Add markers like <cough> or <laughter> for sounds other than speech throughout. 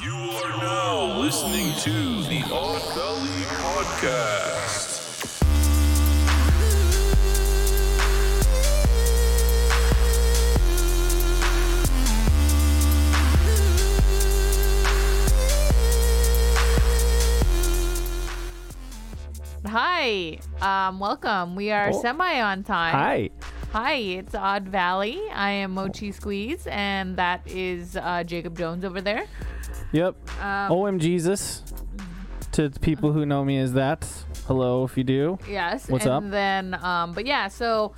You are now listening to the Odd Valley Podcast. Hi, um, welcome. We are Oh. semi on time. Hi. Hi, it's Odd Valley. I am Mochi Squeeze, and that is uh, Jacob Jones over there. Yep. Um, OM Jesus. To people who know me as that. Hello, if you do. Yes. What's and up? then, um, but yeah, so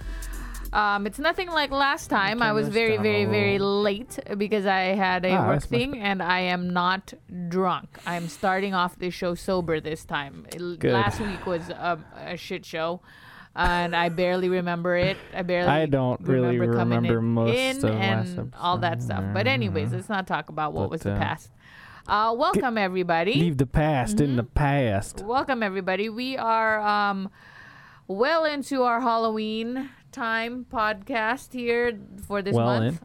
um, it's nothing like last time. I was very, very, very late because I had a Ah, work thing, and I am not drunk. I'm starting off this show sober this time. Good. Last week was a, a shit show. And I barely remember it. I barely. I don't really remember coming remember in, most in of last and all that stuff. But anyways, let's not talk about what But, was the uh, past. Uh, welcome everybody. Leave the past in the Mm-hmm. past. Welcome everybody. We are um well into our Halloween time podcast here for this Well month.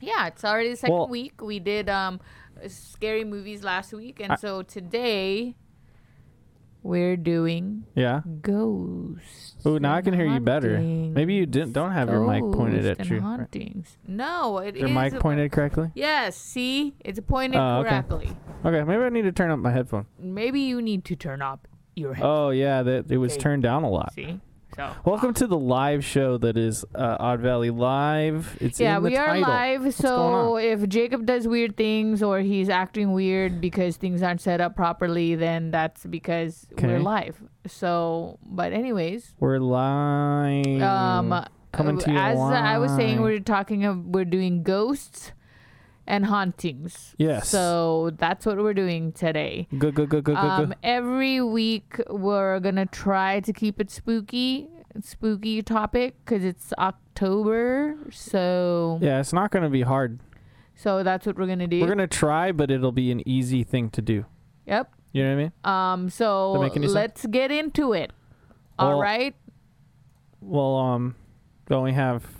Yeah, it's already the second Well- week. We did um scary movies last week and I- so today we're doing Yeah. ghosts. Oh, now I can hear you better. Maybe you didn't don't have your mic pointed at you. Hauntings. No, it is Your mic a- pointed correctly? Yes, see? It's pointed Oh, okay. correctly. Okay, maybe I need to turn up my headphone. Maybe you need to turn up your head. Oh yeah, that it was Okay. turned down a lot. See? So Welcome to the live show that is uh, Odd Valley Live. It's yeah, in the we are title. live. going So if Jacob does weird things or he's acting weird because things aren't set up properly, then that's because we're live. So, but anyways, We're live. um, Coming to you as I was saying, we're talking. Of, we're doing ghosts and hauntings. Yes. So that's what we're doing today. Go go go go go Um, go. every week we're gonna try to keep it spooky, spooky topic because it's October. So Yeah, it's not gonna be hard. so that's what we're gonna do. We're gonna try, but it'll be an easy thing to do. Yep. You know what I mean? Um. So any sense? let's get into it. All Well- right. Well, um, don't we have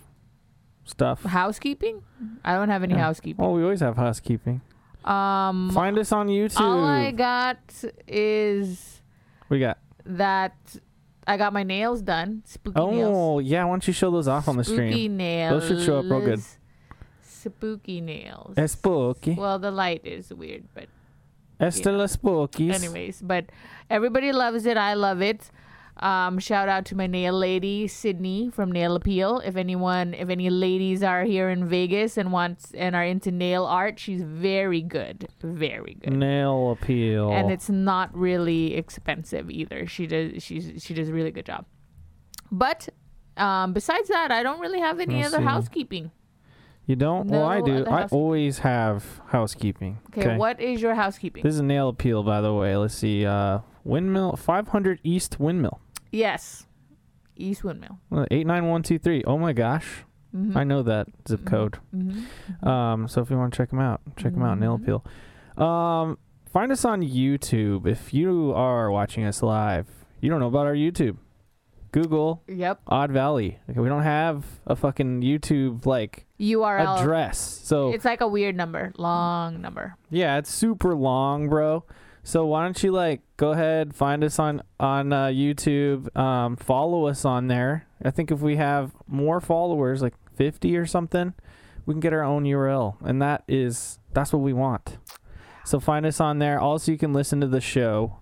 stuff? Housekeeping. I don't have any Yeah. housekeeping. Well, we always have housekeeping. Um. Find us on YouTube. all I got is we got. that I got my nails done. Spooky nails. Oh yeah, why don't you show those off on the screen? Spooky stream? nails. Those should show up real good. Spooky nails. Es spooky. Well, the light is weird, but Es de las spookies. anyways, but everybody loves it. I love it. Um, shout out to my nail lady Sydney from Nail Appeal. If anyone, if any ladies are here in Vegas and wants and are into nail art, she's very good, very good. Nail appeal. and it's not really expensive either. She does she's she does a really good job. But um, besides that, I don't really have any Let's other see. housekeeping. you don't? well, I do. I always have housekeeping. Okay, what is your housekeeping? This is a nail appeal, by the way. Let's see. Uh, windmill, 500 East Windmill. Yes, East Windmill. Uh, 89123. Oh my gosh. Mhm. I know that zip Mhm. code. Mhm. Um, so if you want to check them out, check them out. Nail Mhm. appeal. Um, find us on YouTube. If you are watching us live, you don't know about our YouTube. Google Yep. Odd Valley. Okay, we don't have a fucking YouTube like URL. address. So It's like a weird number, long number. yeah, it's super long, bro. So why don't you like go ahead, find us on on uh, YouTube, um, follow us on there. I think if we have more followers, like fifty or something, we can get our own URL, and that is that's what we want. So find us on there. Also, you can listen to the show,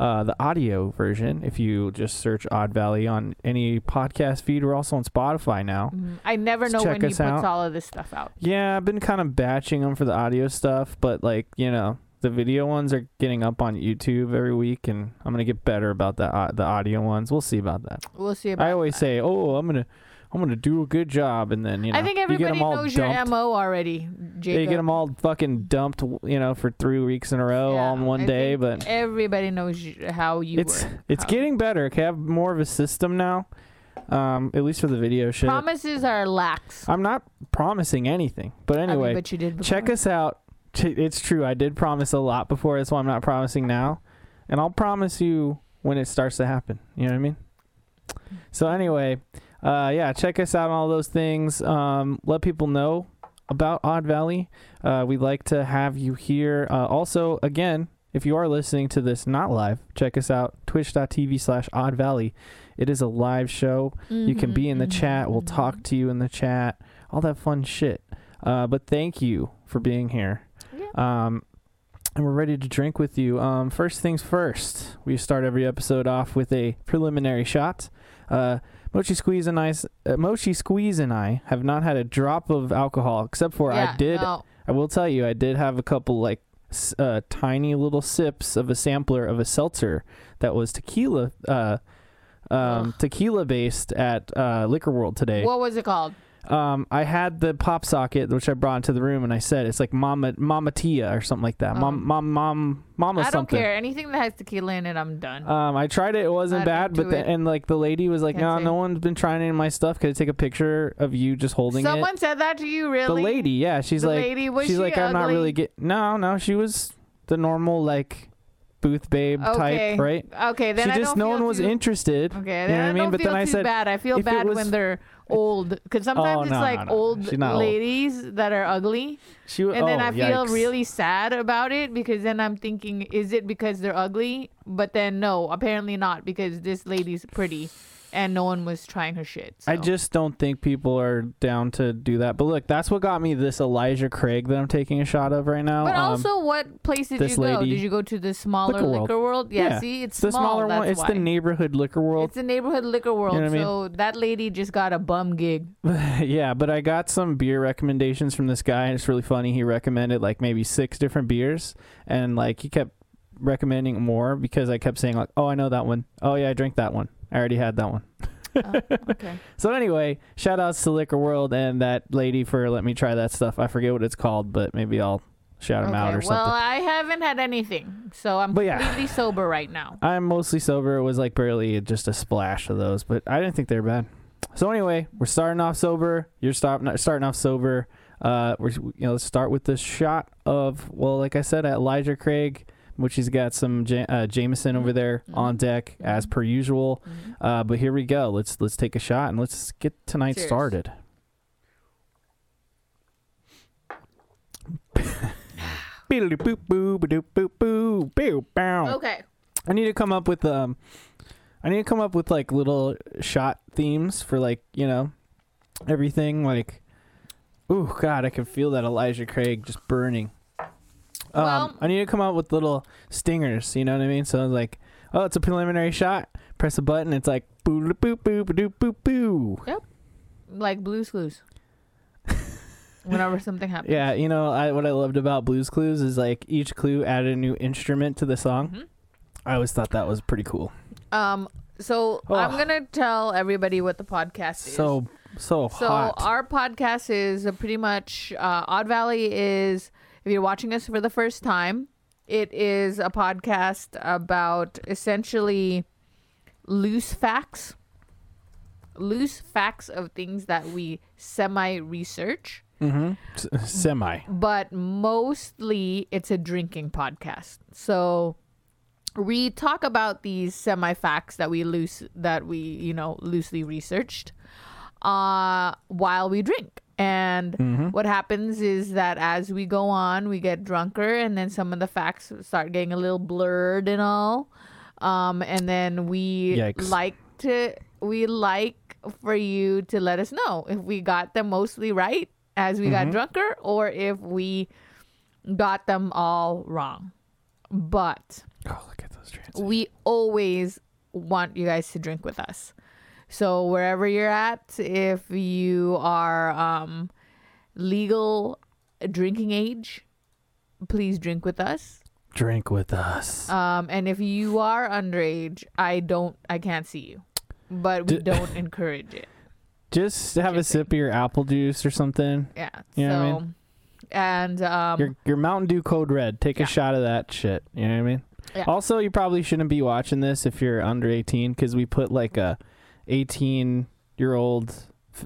uh, the audio version, if you just search Odd Valley on any podcast feed. We're also on Spotify now. Mhm. I never know when he puts out. all of this stuff out. Yeah, I've been kind of batching them for the audio stuff, but like you know, the video ones are getting up on YouTube every week, and I'm gonna get better about the uh, the audio ones. We'll see about that. We'll see about I always that. say, oh, I'm gonna I'm gonna do a good job, and then you know, I think you everybody all knows your. MO already, Jacob. You get them all fucking dumped, you know, for three weeks in a row, all in one I day. But everybody knows how you it's work. it's getting better. Okay, I have more of a system now, um, at least for the video shit. Promises are lax. I'm not promising anything, but I mean, anyway, but you did before. check us out. It's true. I did promise a lot before. That's why I'm not promising now. And I'll promise you when it starts to happen. You know what I mean? So anyway, uh, yeah, check us out on all those things. Um, let people know about Odd Valley. Uh, we'd like to have you here. Uh, also, again, if you are listening to this not live, check us out twitch.tv slash Odd Valley. It is a live show. You can be in the Mhm, chat. We'll mhm, talk to you in the chat. All that fun shit. Uh, but thank you for being here. Um, and we're ready to drink with you. Um, first things first, we start every episode off with a preliminary shot. Uh, Mochi Squeeze and I, uh, Mochi Squeeze and I have not had a drop of alcohol except for yeah, I did. no. I will tell you, I did have a couple like uh, tiny little sips of a sampler of a seltzer that was tequila, uh, um, tequila based at uh, Liquor World today. What was it called? Um, I had the pop socket which I brought into the room, and I said it's like Mama Mama Tia or something like that. Mom Um, Mom Mom Mama I don't something. care. Anything that has tequila in it, I'm done. Um, I tried it. It wasn't bad, but the, it. and like the lady was like, "No, no one's been trying any of my stuff. Could I take a picture of you just holding Someone it?" Someone said that to you, really? The lady, yeah, she's The like, lady, was she's she like, I'm not really get. No, no, she was the normal like booth babe Okay. type, right? Okay, then she I just don't no one was interested. Okay, You then know what I, I mean? But feel then I said, bad. I feel bad was- when they're old, because sometimes Oh, it's no, like no, no. old She's not old. ladies that are ugly, She w- and then oh, I feel yikes. really sad about it because then I'm thinking, is it because they're ugly? But then no, apparently not because this lady's pretty, and no one was trying her shit. I just don't think people are down to do that. But look, that's what got me this Elijah Craig that I'm taking a shot of right now. But Um, also, what place did you go? lady- Did you go to the smaller Liquor liquor World. world? Yeah, Yeah, see, it's, the small, smaller one. It's why. the neighborhood liquor world. It's the neighborhood liquor world. what I mean? So that lady just got a bum gig. <laughs> yeah, but I got some beer recommendations from this guy, and it's really funny. He recommended like maybe six different beers, and like he kept recommending more because I kept saying like, "Oh, I know that one. Oh yeah, I drank that one. I already had that one." Oh, okay. <laughs> So anyway, shout outs to Liquor World and that lady for letting me try that stuff. I forget what it's called, but maybe I'll shout him out or Well, something. Well, I haven't had anything, so I'm But yeah. completely sober right now. <laughs> I'm mostly sober. It was like barely just a splash of those, but I didn't think they were bad. So anyway, we're starting off sober. You're start, starting off sober. Uh, we're you know let's start with this shot of well, like I said, Elijah Craig, which he's got some Ja- uh, Jameson over there Mhm. on deck as per usual. Mhm. Uh, but here we go. Let's let's take a shot and let's get tonight Cheers. started. <laughs> Beedly-boop, boo, ba-doop, boop, boo, boo. Okay. I need to come up with um I need to come up with like little shot themes for like, you know, everything like Ooh god, I can feel that Elijah Craig just burning. Um Well- I need to come out with little stingers, you know what I mean? So it's like, oh, it's a preliminary shot. Press a button, it's like boo boop boop boop boop boo. Yep. Like Blue's Clues. <laughs> Whenever something happens. Yeah, you know, I what I loved about Blues Clues is like each clue added a new instrument to the song. Mhm. I always thought that was pretty cool. Um. So Oh. I'm gonna tell everybody what the podcast is. So so, So hot. our podcast is pretty much uh, Odd Valley is. If you're watching us for the first time, it is a podcast about essentially loose facts, loose facts of things that we semi research, Mm-hmm. S- semi. but mostly it's a drinking podcast. So we talk about these semi facts that we loose that we you know loosely researched uh while we drink and Mm-hmm. what happens is that as we go on we get drunker and then some of the facts start getting a little blurred and all um and then we Yikes. like to we like for you to let us know if we got them mostly right as we got Mhm. drunker or if we got them all wrong but Oh, look at those we always want you guys to drink with us. So wherever you're at, if you are um, legal drinking age, please drink with us. Drink with us. Um, and if you are underage, I don't, I can't see you, but we D- <laughs> don't encourage it. Just have a sip of your apple juice or something. Yeah. You know so, what I and um, your your Mountain Dew Code Red. Take Yeah. a shot of that shit. You know what I mean? Yeah. Also, you probably shouldn't be watching this if you're under 18 because we put like a 18 year old.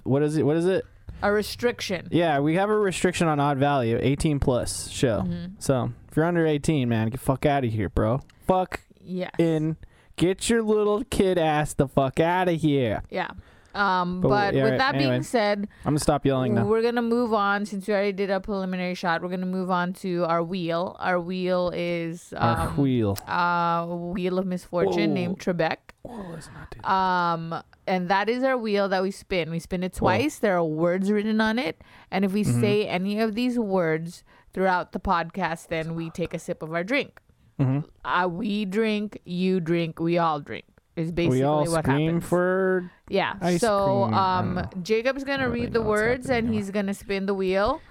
What is it? What is it? a restriction. Yeah, we have a restriction on Odd Valley, 18 plus show. Mhm. So if you're under 18, man, get fuck out of here, bro. Fuck Yes. in. Get your little kid ass the fuck out of here. Yeah. Um, But but yeah, with that anyway. being said, I'm gonna stop yelling now. we're gonna move on since we already did a preliminary shot. We're gonna move on to our wheel. Our wheel is Our um, wheel. uh, wheel of misfortune Whoa. named Trebek. Whoa, let's not do that. Um, and that is our wheel that we spin. We spin it twice. There are words written on it, and if we Mm-hmm. say any of these words throughout the podcast, then we take a sip of our drink. Mhm. Uh, we drink, you drink, we all drink. Is basically we all what scream happens. for. Yeah. So. Um Jacob's gonna really read the words and happening he's gonna spin the wheel.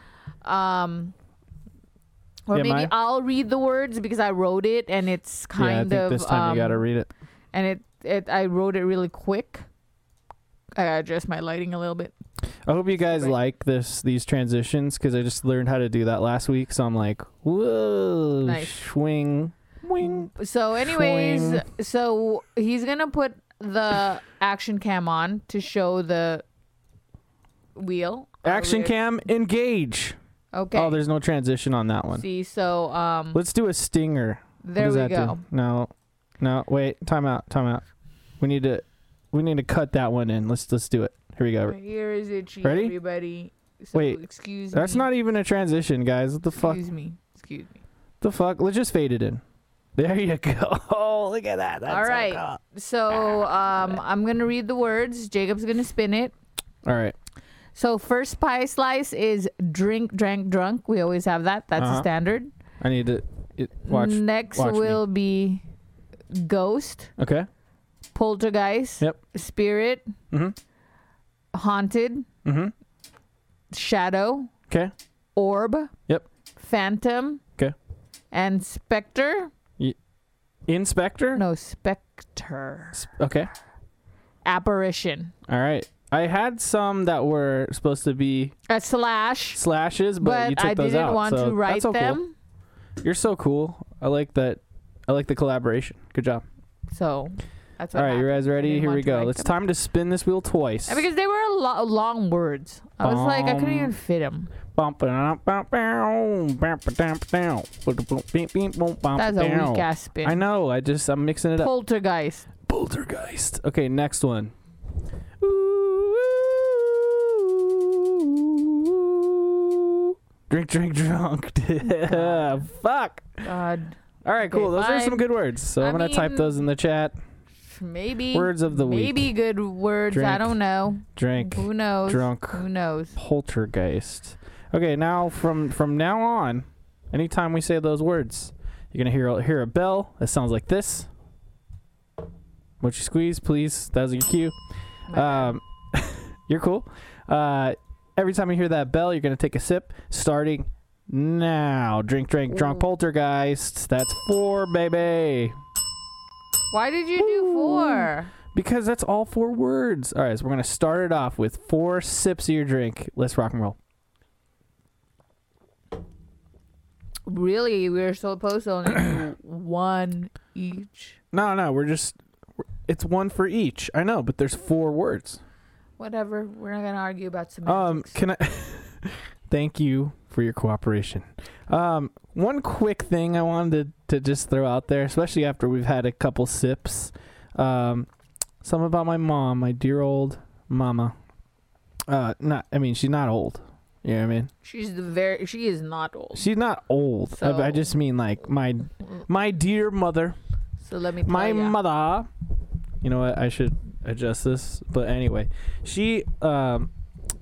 Um or Yeah, maybe my- I'll read the words because I wrote it and it's kind Yeah, I think of this time um, you gotta read it. and it, it I wrote it really quick. I adjust my lighting a little bit. I hope you guys like this these transitions because I just learned how to do that last week. So I'm like, whoa, Nice. swing, wing. So anyways, Swing. so he's gonna put the action cam on to show the wheel. Action cam, engage. Okay. Oh, there's no transition on that one. See, so um Let's do a stinger. there we go. do? No, no, wait. Time out. Time out. We need to, we need to cut that one in. Let's let's do it. Here we go. Here is it, Ready? everybody. So, Wait, excuse me. That's not even a transition, guys. What the fuck? Excuse me. Excuse me. The fuck? Let's just fade it in. There you go. <laughs> Oh, look at that. That's All so right. cool. So um, I'm gonna read the words. Jacob's gonna spin it. All right. So first pie slice is drink, drank, drunk. We always have that. That's a Uh-huh. standard. I need to it, watch. Next watch me. will be ghost, Okay. Poltergeist, Yep. spirit, Mhm. haunted, Mhm. shadow, Okay. orb, Yep. Phantom. Okay. and specter. Inspector. No, specter. S- Okay. Apparition. All right. I had some that were supposed to be A slash. slashes, but, But, you took I those didn't out. want so to write so cool. them. You're so cool. I like that. I like the collaboration. Good job. So that's what All right, you guys ready? Here we go. It's time to spin this wheel twice. And because they were a lo- long words. I was like, I couldn't Um, even fit them. That's That's a weak ass spin. I know. I just I'm mixing it up. Poltergeist. Poltergeist. Okay, next one. Drink, drink, drunk. <laughs> Fuck. God. All right, cool. Those are some good words. So I I'm gonna type mean- those in the chat. Maybe. Words of the week. Maybe good words. I don't know. Drink, Who knows? drunk, Who knows? poltergeist. Okay, now from from now on, anytime we say those words, you're gonna hear hear a bell that sounds like this. Would you squeeze, please. That was your cue. Um, <laughs> you're cool. Uh, every time you hear that bell, you're gonna take a sip. Starting now. Drink, drink, drunk, poltergeist. That's four, baby. Why did you do four? Because that's all four words. All right, so we're gonna start it off with four sips of your drink. Let's rock and roll. Really? We were supposed to only do <coughs> one each. No, no, we're just. It's one for each. I know, but there's four words. Whatever. We're not gonna argue about semantics. Um, can I? <laughs> Thank you for your cooperation. Um, one quick thing I wanted to, to just throw out there, especially after we've had a couple sips. Um, something about my mom, my dear old mama. Uh, not. I mean, she's not old. You know what I mean? She's the very. She is not old. She's not old. I, I just mean like my my dear mother, So let me my mother. You know what? I should adjust this. But anyway, she um,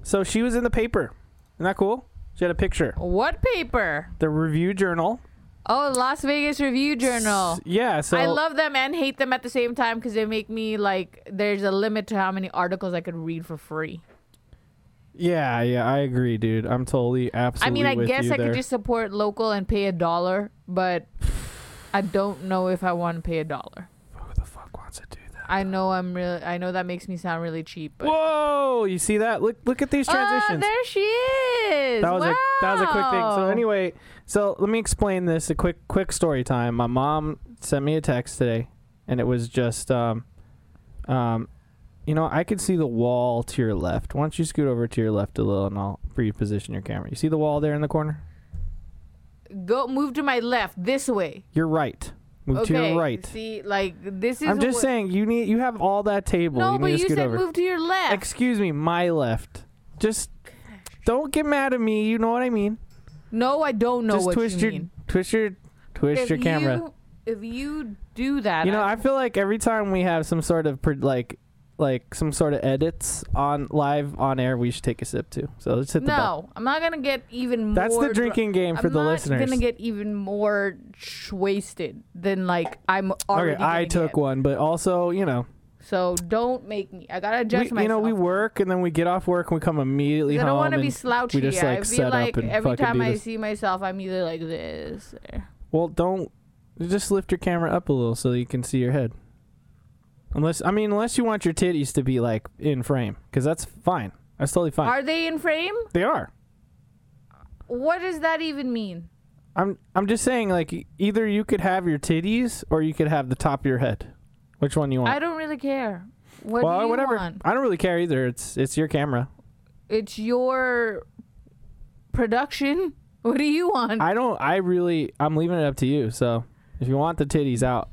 so she was in the paper. Isn't that cool? She had a picture. What paper? The Review Journal. Oh, Las Vegas Review Journal. S- Yeah. So I love them and hate them at the same time because they make me like. There's a limit to how many articles I could read for free. Yeah, yeah, I agree, dude. I'm totally absolutely. I mean, I guess I there. could just support local and pay a dollar, but I don't know if I want to pay a dollar. Who the fuck wants to do that? I know I'm really. I know that makes me sound really cheap, but. Whoa! You see that? Look, look at these Oh, transitions. there she is. that was a that was a quick thing. So anyway, so let me explain this. A quick quick story time. My mom sent me a text today, and it was just um, um, you know, I could see the wall to your left. Why don't you scoot over to your left a little, and I'll reposition your camera. You see the wall there in the corner? Go move to my left, this way. You're right. Move to okay. your right. See, like this is. I'm just saying you need you have all that table. No, you but need to you said over. move to your left. Excuse me, my left. Just don't get mad at me. You know what I mean. no, I don't know Just what twist you your mean. twist your twist if your camera. You, if you do that, You know, I feel like every time we have some sort of like like some sort of edits on live on air, we should take a sip too. So let's hit the bell. no, I'm not gonna get even more. That's the dr- drinking game for the listeners. I'm the not listeners. gonna get even more sh- wasted than like I'm already. okay, I took get. one, but also you know, So don't make me. I gotta adjust we, myself. you know, we work and then we get off work and we come immediately I home. don't want to be slouchy. just, like, I set feel up like every time I this. see myself, I'm either like this. Or, Well, don't just lift your camera up a little so you can see your head. Unless I mean, unless you want your titties to be like in frame, because that's fine. That's totally fine. Are they in frame? they are. What does that even mean? I'm I'm just saying, like either you could have your titties or you could have the top of your head. Which one you want? I don't really care. What well, do you whatever. want? I don't really care either. It's it's your camera. It's your production. <laughs> What do you want? I don't. I really. I'm leaving it up to you. So if you want the titties out.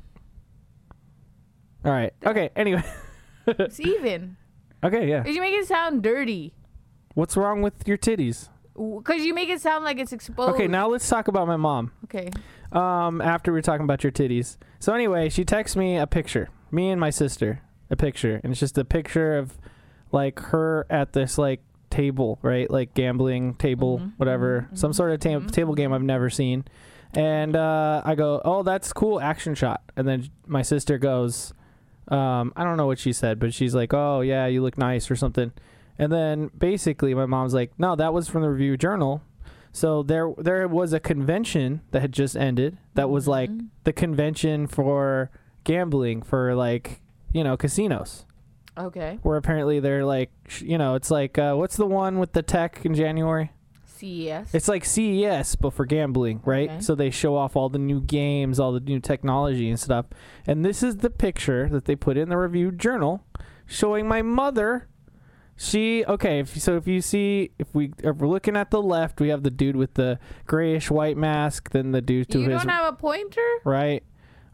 All right. Okay. Anyway. <laughs> it's even. Okay. Yeah. Did you make it sound dirty. What's wrong with your titties? Because you make it sound like it's exposed. Okay. Now let's talk about my mom. Okay. um, after we are talking about your titties. So anyway, she texts me a picture, me and my sister, a picture, and it's just a picture of like her at this like table, right? Like gambling table, Mhm, whatever, mhm, some sort of ta- mhm, table game I've never seen. And uh, I go, oh, that's cool, action shot. And then my sister goes, um, I don't know what she said, but she's like, oh yeah, you look nice or something. And then basically, my mom's like, no, that was from the Review Journal. So there, there was a convention that had just ended. That was like Mhm. the convention for gambling for like you know casinos, Okay. where apparently they're like sh- you know it's like uh, what's the one with the tech in January? CES. It's like CES but for gambling, right? Okay. So they show off all the new games, all the new technology and stuff. And this is the picture that they put in the review journal showing my mother. She okay, if, so if you see if we if we're looking at the left, we have the dude with the grayish white mask, then the dude to you his You don't have a pointer? right.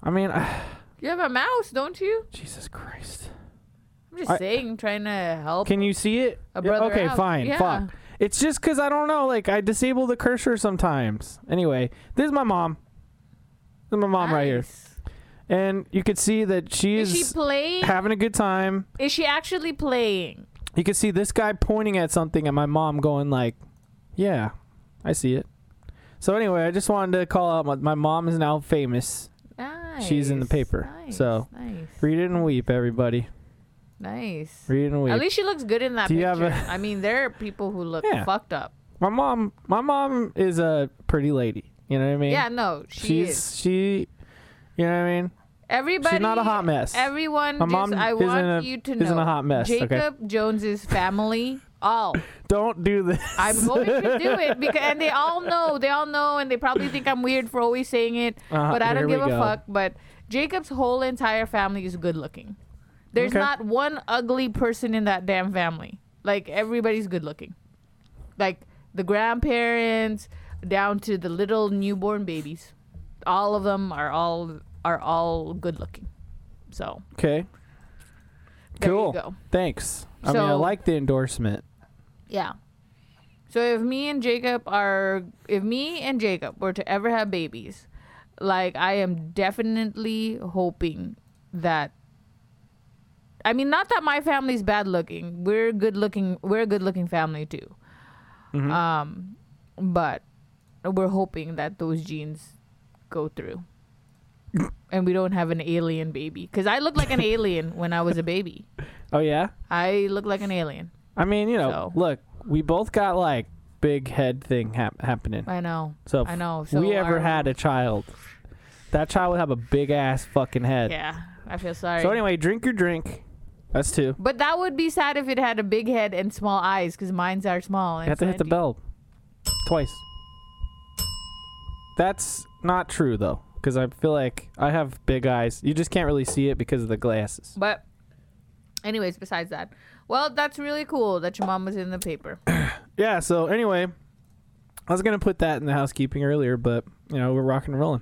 I mean, <sighs> You have a mouse, don't you? Jesus Christ. I'm just I- saying, trying to help Can you see it? a brother okay, out. fine. Yeah. Fuck. It's just because I don't know. Like, I disable the cursor sometimes. Anyway, this is my mom. This is my mom right here. And you could see that she's Is she playing? having a good time. Is she actually playing? You could see this guy pointing at something and my mom going like, yeah, I see it. So anyway, I just wanted to call out my, my mom is now famous. Nice. She's in the paper, Nice, so- nice, Read it and weep, everybody. Nice. And weep. At least she looks good in that Do you picture. have a- I mean, there are people who look Yeah. fucked up. my mom, my mom is a pretty lady. You know what I mean? yeah, no, she She's is. she. You know what I mean? Everybody. not a hot mess. Everyone. My just, mom I isn't want a- you to know. isn't a hot mess, okay? Jacob Jones's family. All. <laughs> Don't do this. I'm going to do it <laughs> because, and they all know. They all know, and they probably think I'm weird for always saying it. Uh, but I don't give a go. fuck. But Jacob's whole entire family is good looking. There's Okay. not one ugly person in that damn family. Like everybody's good looking. Like the grandparents down to the little newborn babies. All of them are all are all good looking. So Okay. Cool. Thanks. I mean, I like the endorsement. Yeah. So if me and Jacob are if me and Jacob were to ever have babies, like I am definitely hoping that I mean not that my family's bad looking. We're good looking we're a good looking family too. Mhm. Um but we're hoping that those genes go through. <laughs> and we don't have an alien baby cuz I looked like an alien when I was a baby. <laughs> oh yeah. I look like an alien. I mean, you know, So- look, we both got like big head thing hap- happening. I know. So I know. we ever had a child, that child would have a big ass fucking head. Yeah, I feel sorry. So anyway, drink your drink. That's two. but that would be sad if it had a big head and small eyes, because mine's are small. You have to hit the bell twice. That's not true though, because I feel like I have big eyes. You just can't really see it because of the glasses. But, anyways, besides that, well, that's really cool that your mom was in the paper. <coughs> Yeah. So anyway, I was gonna put that in the housekeeping earlier, but you know we're rocking and rolling.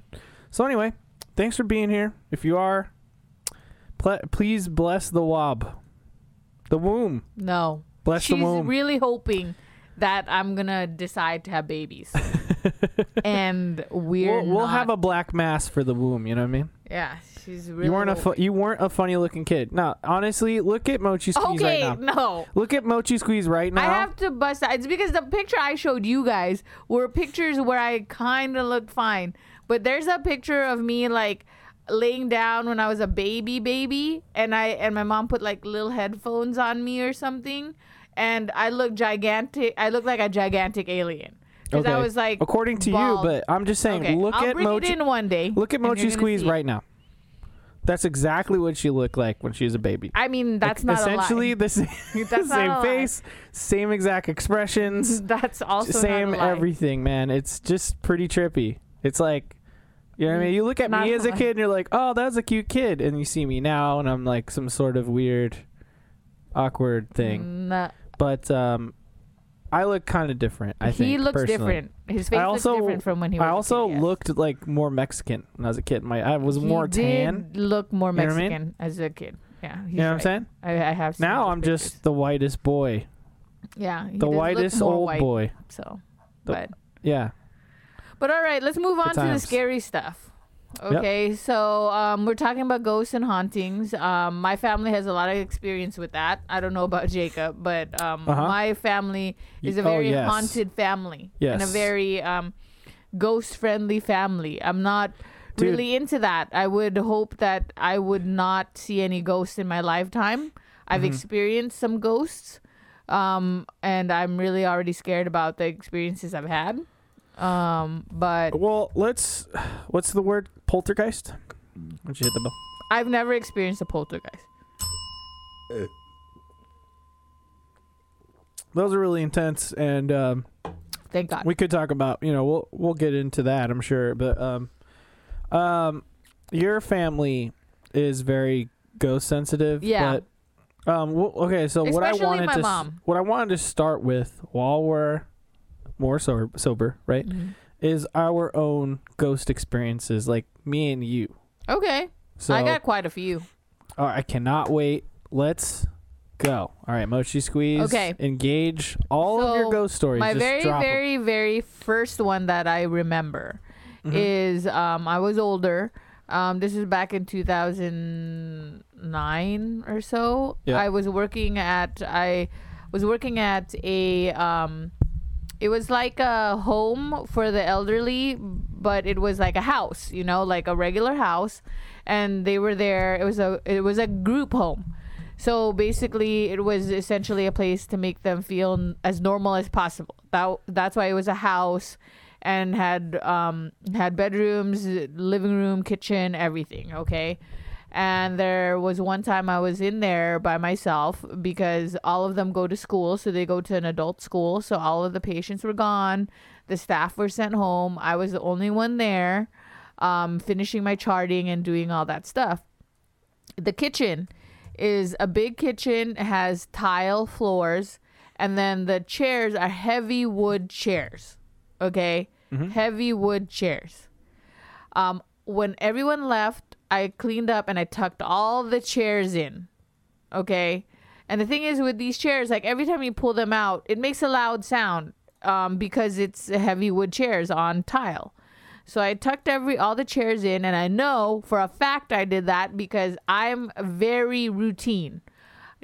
So anyway, thanks for being here. If you are, ple- please bless the wob, the womb. No. Bless She's the womb. really hoping that I'm gonna decide to have babies. <laughs> and we're we'll, we'll not. have a black mass for the womb. You know what I mean? Yeah, she's really you weren't a fu- hoping. you weren't a funny looking kid. No, honestly, look at Mochi Squeeze Okay, right now. no. Look at Mochi Squeeze right now. I have to bust out. It's because the picture I showed you guys were pictures where I kind of looked fine. But there's a picture of me like laying down when I was a baby baby and I and my mom put like little headphones on me or something and I look gigantic. I look like a gigantic alien. Cuz I was like according to bald. you, but I'm just saying. okay, look I'll at Mochi. it in one day. Look at Mochi Squeeze right now. That's exactly what she looked like when she was a baby. I mean, that's Like, not essentially a lie. the <laughs> <laughs> same, not same face, same exact expressions, <laughs> That's also same not a lie. everything, man. It's just pretty trippy. It's like, you know what I mean? You look at Not me as a kid and you're like, oh, that was a cute kid. And you see me now and I'm like some sort of weird, awkward thing. Nah. But um, I look kind of different, I think. he looks personally. different. His face I also, looks different from when he was I also kid, yes. looked like more Mexican when I was a kid. My I was He more did tan. look more You know I Mexican mean? as a kid. Yeah, You know what I'm saying? I, I have. Now I'm pictures. just the whitest boy, yeah, the whitest old white, boy. So, The- but Yeah. But all right, let's move on to the scary stuff. Yep. Okay, so um, we're talking about ghosts and hauntings. Um, my family has a lot of experience with that. I don't know about Jacob, but um, Uh-huh. my family is a Y- oh, very yes. haunted family and a very um, ghost-friendly family. I'm not Dude. really into that. I would hope that I would not see any ghosts in my lifetime. I've Mm-hmm. experienced some ghosts, um, and I'm really already scared about the experiences I've had. Um, but Well, let's. What's the word? Poltergeist. Why don't you hit the bell? I've never experienced a poltergeist. Those are really intense, and um, Thank God. we could talk about. You know, we'll we'll get into that, I'm sure. But um, um, your family is very ghost sensitive. Yeah. But um, well, okay. So what I Especially wanted my to s- mom. what I wanted to start with while we're more sober, sober, right, Mhm. is our own ghost experiences, like me and you. Okay. So I got quite a few. All right, I cannot wait. Let's go. All right, Mochi Squeeze. Okay. Engage all of your ghost stories. My Just very, drop 'em. very, very first one that I remember Mm-hmm. is um, I was older. Um, this is back in 2009 or so. Yeah. I was working at I was working at a um, it was like a home for the elderly, but it was like a house, you know, like a regular house, and they were there. It was a it was a group home. So basically, it was essentially a place to make them feel n- as normal as possible. That that's why it was a house, and had um had bedrooms, living room, kitchen, everything. Okay, and there was one time I was in there by myself because all of them go to school, so they go to an adult school. So all of the patients were gone, the staff were sent home. I was the only one there, um, finishing my charting and doing all that stuff. The kitchen is a big kitchen, has tile floors, and then the chairs are heavy wood chairs. Okay? Heavy wood chairs. Um, when everyone left, I cleaned up and I tucked all the chairs in. Okay? And the thing is with these chairs, like every time you pull them out, it makes a loud sound um, because it's heavy wood chairs on tile. So I tucked every all the chairs in, and I know for a fact I did that because I'm very routine.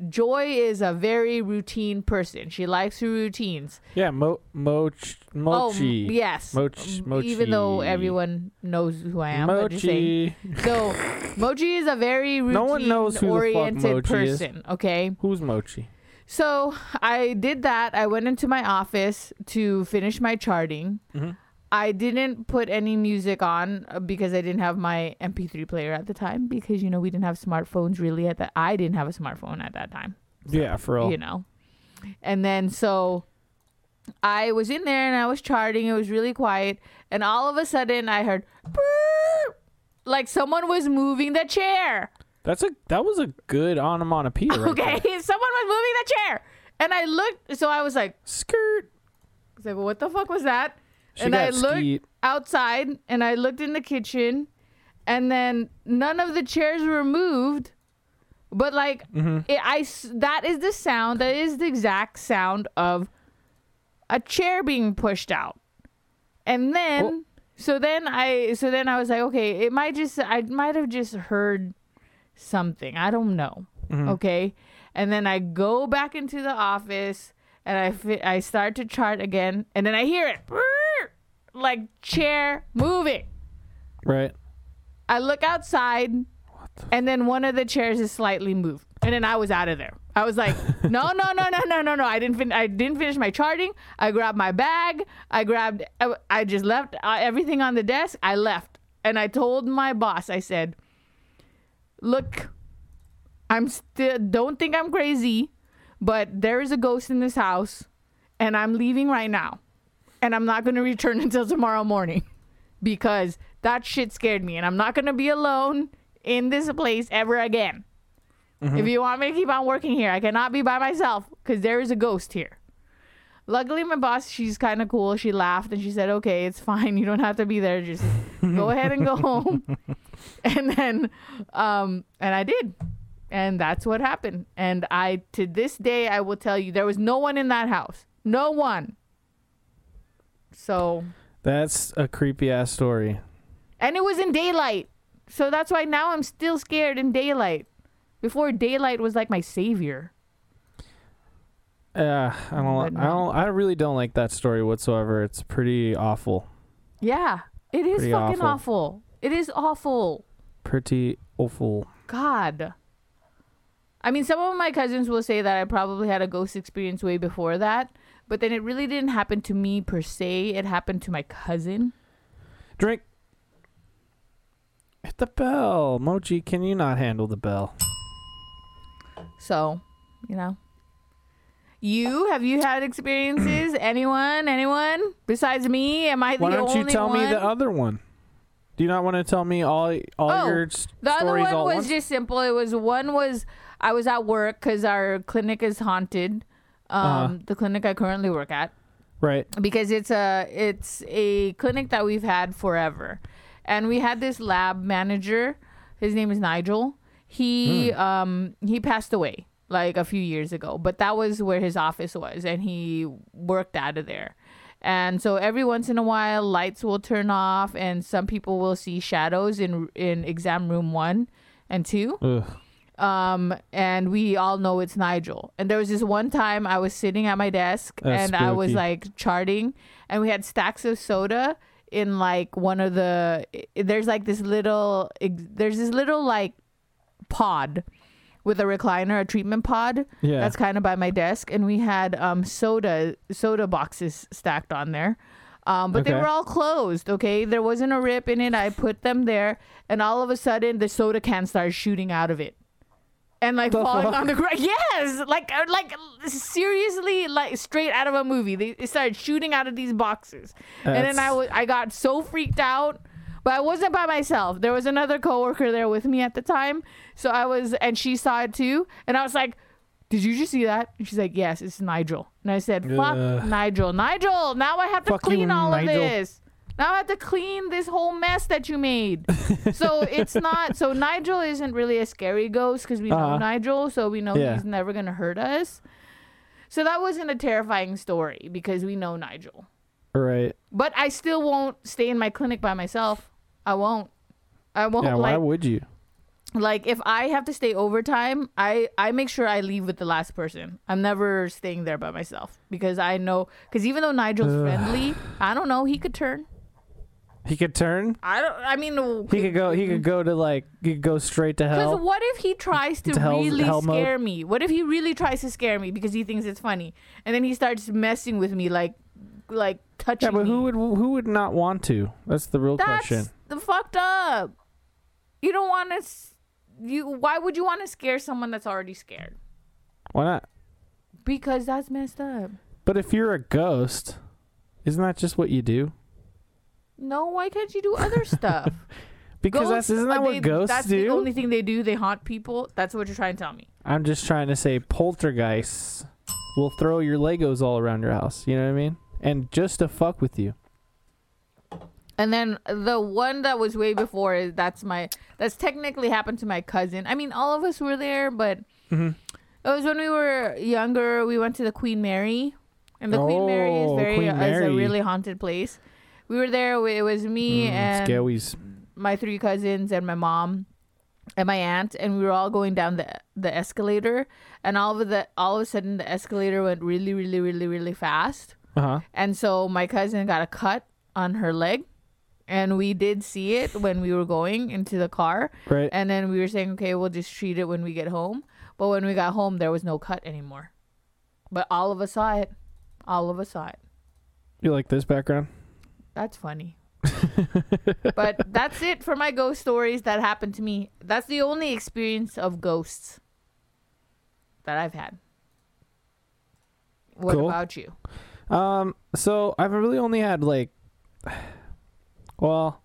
Joy is a very routine person. She likes her routines. Yeah, mo- moch- mochi. Oh, yes. Moch- mochi. Even though everyone knows who I am, but just saying. Mochi. So, Mochi is a very routine No one knows who the fuck oriented Mochi is. person. Okay. Who's Mochi? So I did that. I went into my office to finish my charting. Mhm. I didn't put any music on uh, because I didn't have my MP3 player at the time because you know we didn't have smartphones really at that. I didn't have a smartphone at that time Yeah, for real. you know. And then so I was in there and I was charting. It was really quiet, and all of a sudden I heard like someone was moving the chair. That's a that was a good onomatopoeia. Right Okay, there. <laughs> someone was moving the chair, and I looked. So I was like, Skirt. I was like, what the fuck was that? She and I looked skeet. outside and I looked in the kitchen and then none of the chairs were moved. But like, Mhm. it, I that is the sound. That is the exact sound of a chair being pushed out. And then, so then I, so then I was like, okay, it might just, I might have just heard something. I don't know. Mhm. Okay. And then I go back into the office and I fi- I start to chart again, and then I hear it like chair moving. Right. I look outside, and then one of the chairs is slightly moved, and then I was out of there. I was like, <laughs> no, no, no, no, no, no, no. I didn't. Fin- I didn't finish my charting. I grabbed my bag. I grabbed. I- I just left uh, everything on the desk. I left, and I told my boss. I said, "Look, I'm still. Don't think I'm crazy, but there is a ghost in this house, and I'm leaving right now, and I'm not going to return <laughs> until tomorrow morning." because that shit scared me and I'm not going to be alone in this place ever again. If you want me to keep on working here, I cannot be by myself because there is a ghost here. Luckily, my boss, she's kind of cool. She laughed and she said, okay, it's fine. <laughs> You don't have to be there. Just go ahead and go <laughs> home. and then, um, and I did. And that's what happened. And I, to this day, I will tell you, there was no one in that house. No one. So, That's a creepy ass story. and it was in daylight. So that's why now I'm still scared in daylight. Before daylight was like my savior. Yeah, I don't. I don't. I really don't like that story whatsoever. It's pretty awful. Yeah, it is Pretty fucking awful. awful. It is awful. Pretty awful. God. I mean, some of my cousins will say that I probably had a ghost experience way before that, but then it really didn't happen to me per se. It happened to my cousin. Drink. Hit the bell, Mochi. Can you not handle the bell? So, you know. You have you had experiences? <clears throat> anyone? Anyone besides me? Am I the Why don't you tell one? me the other one? Do you not want to tell me all all Oh, your s- The other stories one all at was just simple. It was one was I was at work because our clinic is haunted. Um, Uh-huh. the clinic I currently work at right. because it's a it's a clinic that we've had forever, and we had this lab manager. His name is Nigel. He Hmm. um he passed away like a few years ago, but that was where his office was, and he worked out of there. And so every once in a while, lights will turn off, and some people will see shadows in in exam room one and two Ugh. Um and we all know it's Nigel. And there was this one time I was sitting at my desk That's and I was like charting and we had stacks of soda in like one of the there's like this little there's this little like pod with a recliner, a treatment pod Yeah. that's kind of by my desk and we had um soda soda boxes stacked on there. Um, but they were all closed, okay? There wasn't a rip in it. I put them there and all of a sudden the soda can started shooting out of it and like The falling fuck? on the ground. Yes, like uh, like seriously, like straight out of a movie. They, started shooting out of these boxes, and then I was I got so freaked out. But I wasn't by myself. There was another coworker there with me at the time, so I was, and she saw it too. And I was like, "Did you just see that?" And she's like, "Yes, it's Nigel." And I said, "Fuck Ugh. Nigel, Nigel! Now I have to Fuck you, clean all Nigel." of this." Now I have to clean this whole mess that you made. <laughs> so it's not. So Nigel isn't really a scary ghost because we know Uh-huh. Nigel, so we know Yeah. he's never gonna hurt us. So that wasn't a terrifying story because we know Nigel. right. But I still won't stay in my clinic by myself. I won't. I won't. Yeah. Why would you? like if I have to stay overtime, I I make sure I leave with the last person. I'm never staying there by myself because I know because even though Nigel's friendly, I don't know he could turn. He could turn. I don't. I mean, He could go. He could mm-hmm. go to like. He could go straight to hell. Because hell. what if he tries to To hell's- really hell mode? scare me? What if he really tries to scare me because he thinks it's funny, and then he starts messing with me, like, like touching Yeah, but me? who would who would not want to? That's the real That's question. the fucked up. You don't want to. You. Why would you want to scare someone that's already scared? Why not? Because that's messed up. But if you're a ghost, isn't that just what you do? No, why can't you do other stuff? <laughs> Because that's isn't that uh, what they- ghosts That's do? the only thing they do. They haunt people. That's what you're trying to tell me. I'm just trying to say poltergeists will throw your Legos all around your house. You know what I mean? And just to fuck with you. And then the one that was way before is that's my that's technically happened to my cousin. I mean, all of us were there, but Mm-hmm. it was when we were younger. We went to the Queen Mary, and the Queen Mary is Oh, very Queen is a really haunted place. We were there. It was me and Scawies. my three cousins and my mom and my aunt and we were all going down the the escalator and all of the all of a sudden the escalator went really really really really fast Uh huh. and so my cousin got a cut on her leg and we did see it when we were going into the car Right. and then we were saying okay we'll just treat it when we get home but when we got home there was no cut anymore but all of us saw it all of us saw it You like this background? That's funny. but <laughs> that's it for my ghost stories that happened to me. That's the only experience of ghosts that I've had. What Cool. about you? Um. So I've really only had like, <sighs> well,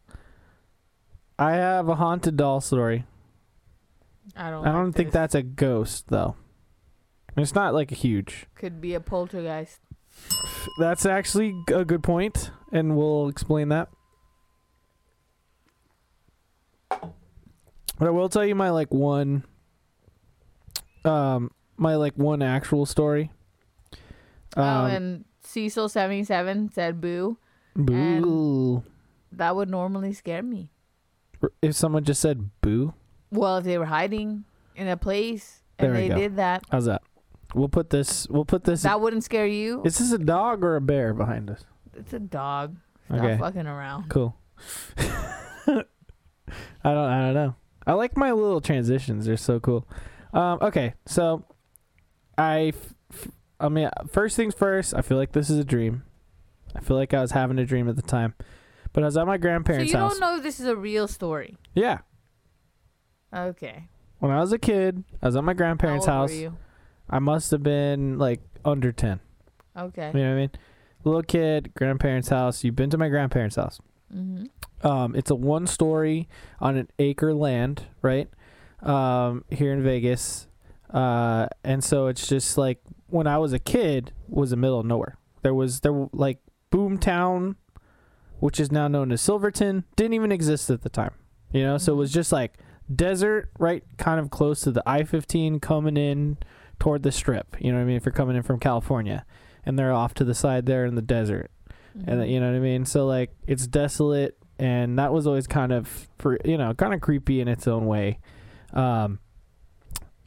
I have a haunted doll story. I don't. I don't like think this. that's a ghost though. It's not like a huge. could be a poltergeist. That's actually a good point, and we'll explain that. But I will tell you my like one, um, my like one actual story. oh, Um, and Cecil seventy seven said boo. boo. That would normally scare me. If someone just said boo, Well, if they were hiding in a place and we they did that, how's that? We'll put this. We'll put this. that wouldn't scare you. is this a dog or a bear behind us? It's a dog. Stop Okay. fucking around. Cool. <laughs> I don't. I don't know. I like my little transitions. They're so cool. Um, okay, so I. F- f- I mean, first things first. I feel like this is a dream. I feel like I was having a dream at the time, but I was at my grandparents' house. So grandparents' you house. don't know if this is a real story. Yeah, Okay. when I was a kid, I was at my grandparents' How old house. were you? I must have been like under ten. Okay. You know what I mean? Little kid, grandparents' house. You've been to my grandparents' house. Mm-hmm. Um, it's a one story on an acre land, right? Um, here in Vegas. Uh, and so it's just like when I was a kid was the middle of nowhere. There was there like Boomtown, which is now known as Silverton, didn't even exist at the time. You know, so it was just like desert, right? Kind of close to the I fifteen coming in toward the strip. You know what I mean? If you're coming in from California, and they're off to the side there in the desert and you know what I mean. So like it's desolate, and that was always kind of for you know kind of creepy in its own way. Um,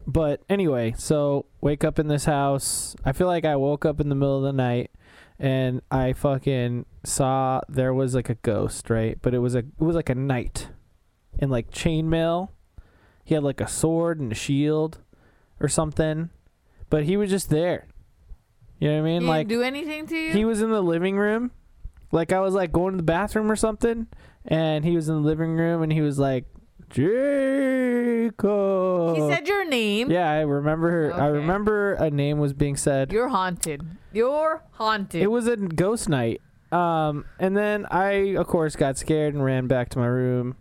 but anyway, so wake up in this house. I feel like I woke up in the middle of the night, and I fucking saw there was like a ghost, right? But it was a it was like a knight in like chainmail. He had like a sword and a shield or something, but he was just there. You know what I mean? He like do anything to you? he was in the living room. Like I was like going to the bathroom or something, and he was in the living room, and he was like, Jacob. He said your name. "Yeah, I remember. I Okay. remember a name was being said. You're haunted. You're haunted. It was a ghost knight. Um, and then I, of course, got scared and ran back to my room.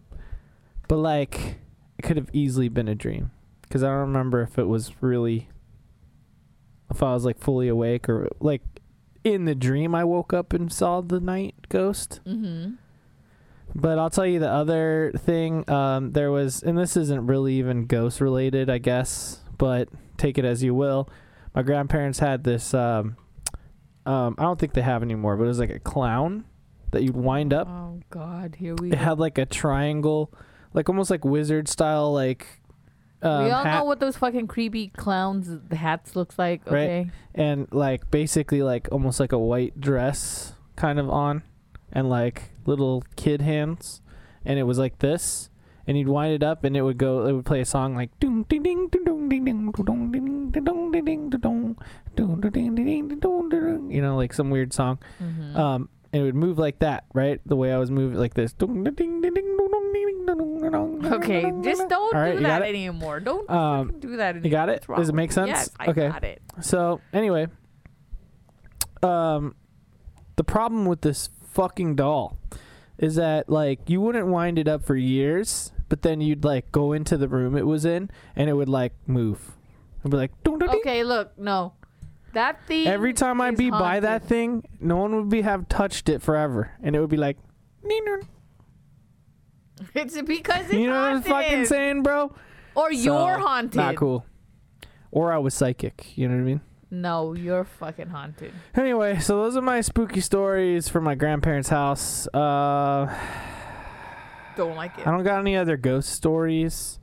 But like, it could have easily been a dream because I don't remember if it was really, if I was like fully awake or like in the dream I woke up and saw the knight ghost. mm-hmm. But I'll tell you the other thing. Um, there was, and this isn't really even ghost related, I guess, but take it as you will. My grandparents had this. Um, um, I don't think they have anymore, but it was like a clown that you'd wind up. Oh God, here we It go. had like a triangle, like almost like wizard style, like. Um, we all hat, know what those fucking creepy clowns hats looks like. Right. Okay. and like basically like almost like a white dress kind of on, and like little kid hands, and it was like this, and you'd wind it up, and it would go, it would play a song like ding ding ding ding ding ding ding ding ding ding ding ding ding ding, you know, like some weird song. Mm-hmm. Um, and it would move like that, right? The way I was moving, like this. <laughs> Okay, <laughs> just don't right, do that anymore. Don't Um, do that anymore. you got it? Does it make sense? Yes, I Okay. got it. So anyway, um, the problem with this fucking doll is that like you wouldn't wind it up for years, but then you'd like go into the room it was in, and it would like move. It'd be like. Okay, look, no, that thing. Every time I'd be by that thing, no one would be have touched it forever, and it would be like, <laughs> It's because it's You know what I'm fucking saying, bro? Or you're So, haunted. Not cool. Or I was psychic. You know what I mean? No, you're fucking haunted. Anyway, so those are my spooky stories from my grandparents' house. Uh, <sighs> Don't like it. I don't got any other ghost stories.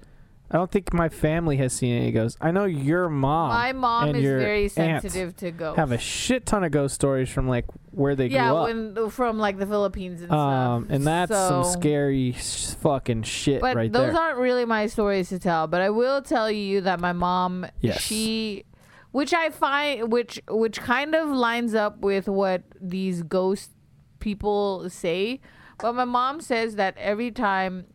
I don't think my family has seen any ghosts. I know your mom. My mom and is your very aunt sensitive to ghosts. have a shit ton of ghost stories from like where they yeah, grew up. when from like the Philippines and um, stuff. and that's some scary sh- fucking shit But right those there. aren't really my stories to tell. But I will tell you that my mom, Yes. she, which I find, which which kind of lines up with what these ghost people say. But my mom says that every time.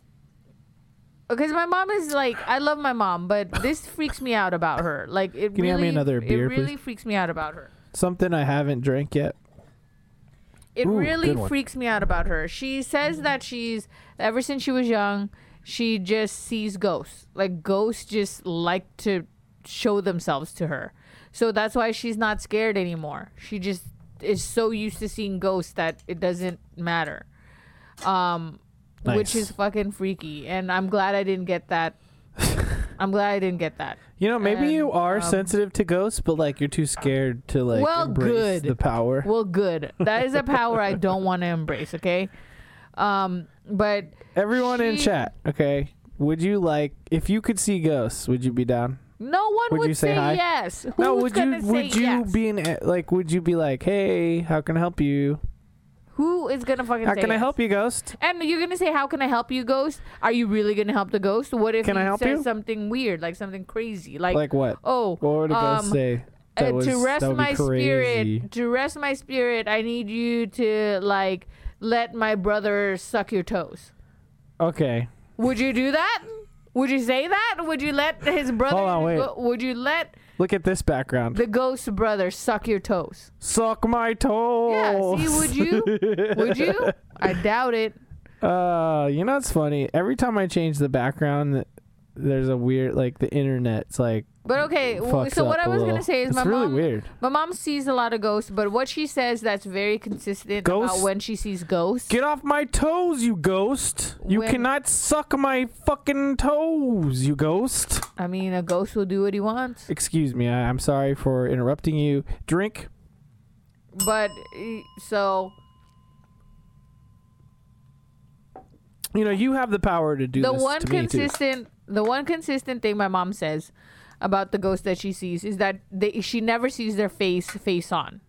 Because my mom is like, I love my mom, but this freaks me out about her. Like it Can you me another beer, it really please? freaks me out about her. Something I haven't drank yet. It Ooh, really good one. freaks me out about her. She says that she's ever since she was young, she just sees ghosts. Like ghosts just like to show themselves to her. So that's why she's not scared anymore. She just is so used to seeing ghosts that it doesn't matter. Um which is fucking freaky and I'm glad I didn't get that. <laughs> I'm glad I didn't get that. You know, maybe you are um, sensitive to ghosts, but like you're too scared to like Well, embrace good. the power. Well, good. That is a power I <laughs> don't want to embrace, okay? Um but Everyone in chat, okay? Would you like if you could see ghosts? Would you be down? No one Would would, you say say, hi? yes. Who's no, would you? Would you yes? be in like? Would you be like, hey, how can I help you? Who is gonna fucking say? How say can I yes? help you, ghost? And you're gonna say, "How can I help you, Ghost?" Are you really gonna help the ghost? What if Can he I help says you? something weird, like something crazy, like, Like what? "Oh, What would a ghost um, say? uh, That was- to rest that would be my crazy. spirit, to rest my spirit, I need you to like let my brother suck your toes." Okay. Would you do that? Would you say that? Would you let his brother? Hold on, wait. would you let Look at this background. the ghost brother suck your toes? Suck my toes. Yeah. See, would you? <laughs> would you? I doubt it. Uh, you know what's funny? Every time I change the background, there's a weird like the internet's like But okay, w- fucks so what up I a was gonna say is it's my really mom. weird. My mom sees a lot of ghosts, but what she says that's very consistent Ghosts? about when she sees ghosts. Get off my toes, you ghost! You When- cannot suck my fucking toes, you ghost. I mean, a ghost will do what he wants, Excuse me, I- I'm sorry for interrupting you. Drink. but eh, so You know you have the power to do the this one to me too. consistent, the one consistent thing my mom says about the ghost that she sees is that they, she never sees their face face on.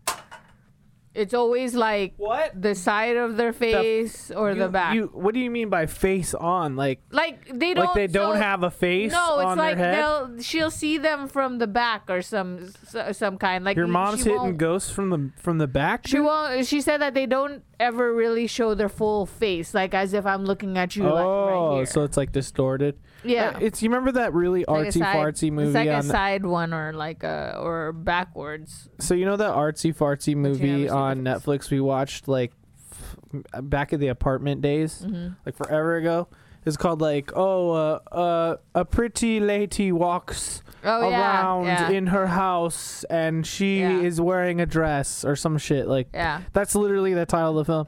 It's always like What? the side of their face or the back. You, what do you mean by face on? Like, like they don't. like they don't so- have a face No, it's like they'll she'll see them from the back or some some kind. Like Your mom's hitting ghosts from the from the back. She won't. She said that they don't ever really show their full face, like as if I'm looking at you, like Oh, right here. so it's like distorted. yeah, Uh, It's you remember that really Like artsy side- fartsy movie It's like a on the, side one or like a or backwards. So you know that artsy fartsy movie on. Netflix we watched like f- back in the apartment days, Mm-hmm. like forever ago. It's called like oh uh, uh, a pretty lady walks Oh around yeah, in her house and she Yeah. is wearing a dress or some shit like yeah. that's literally the title of the film.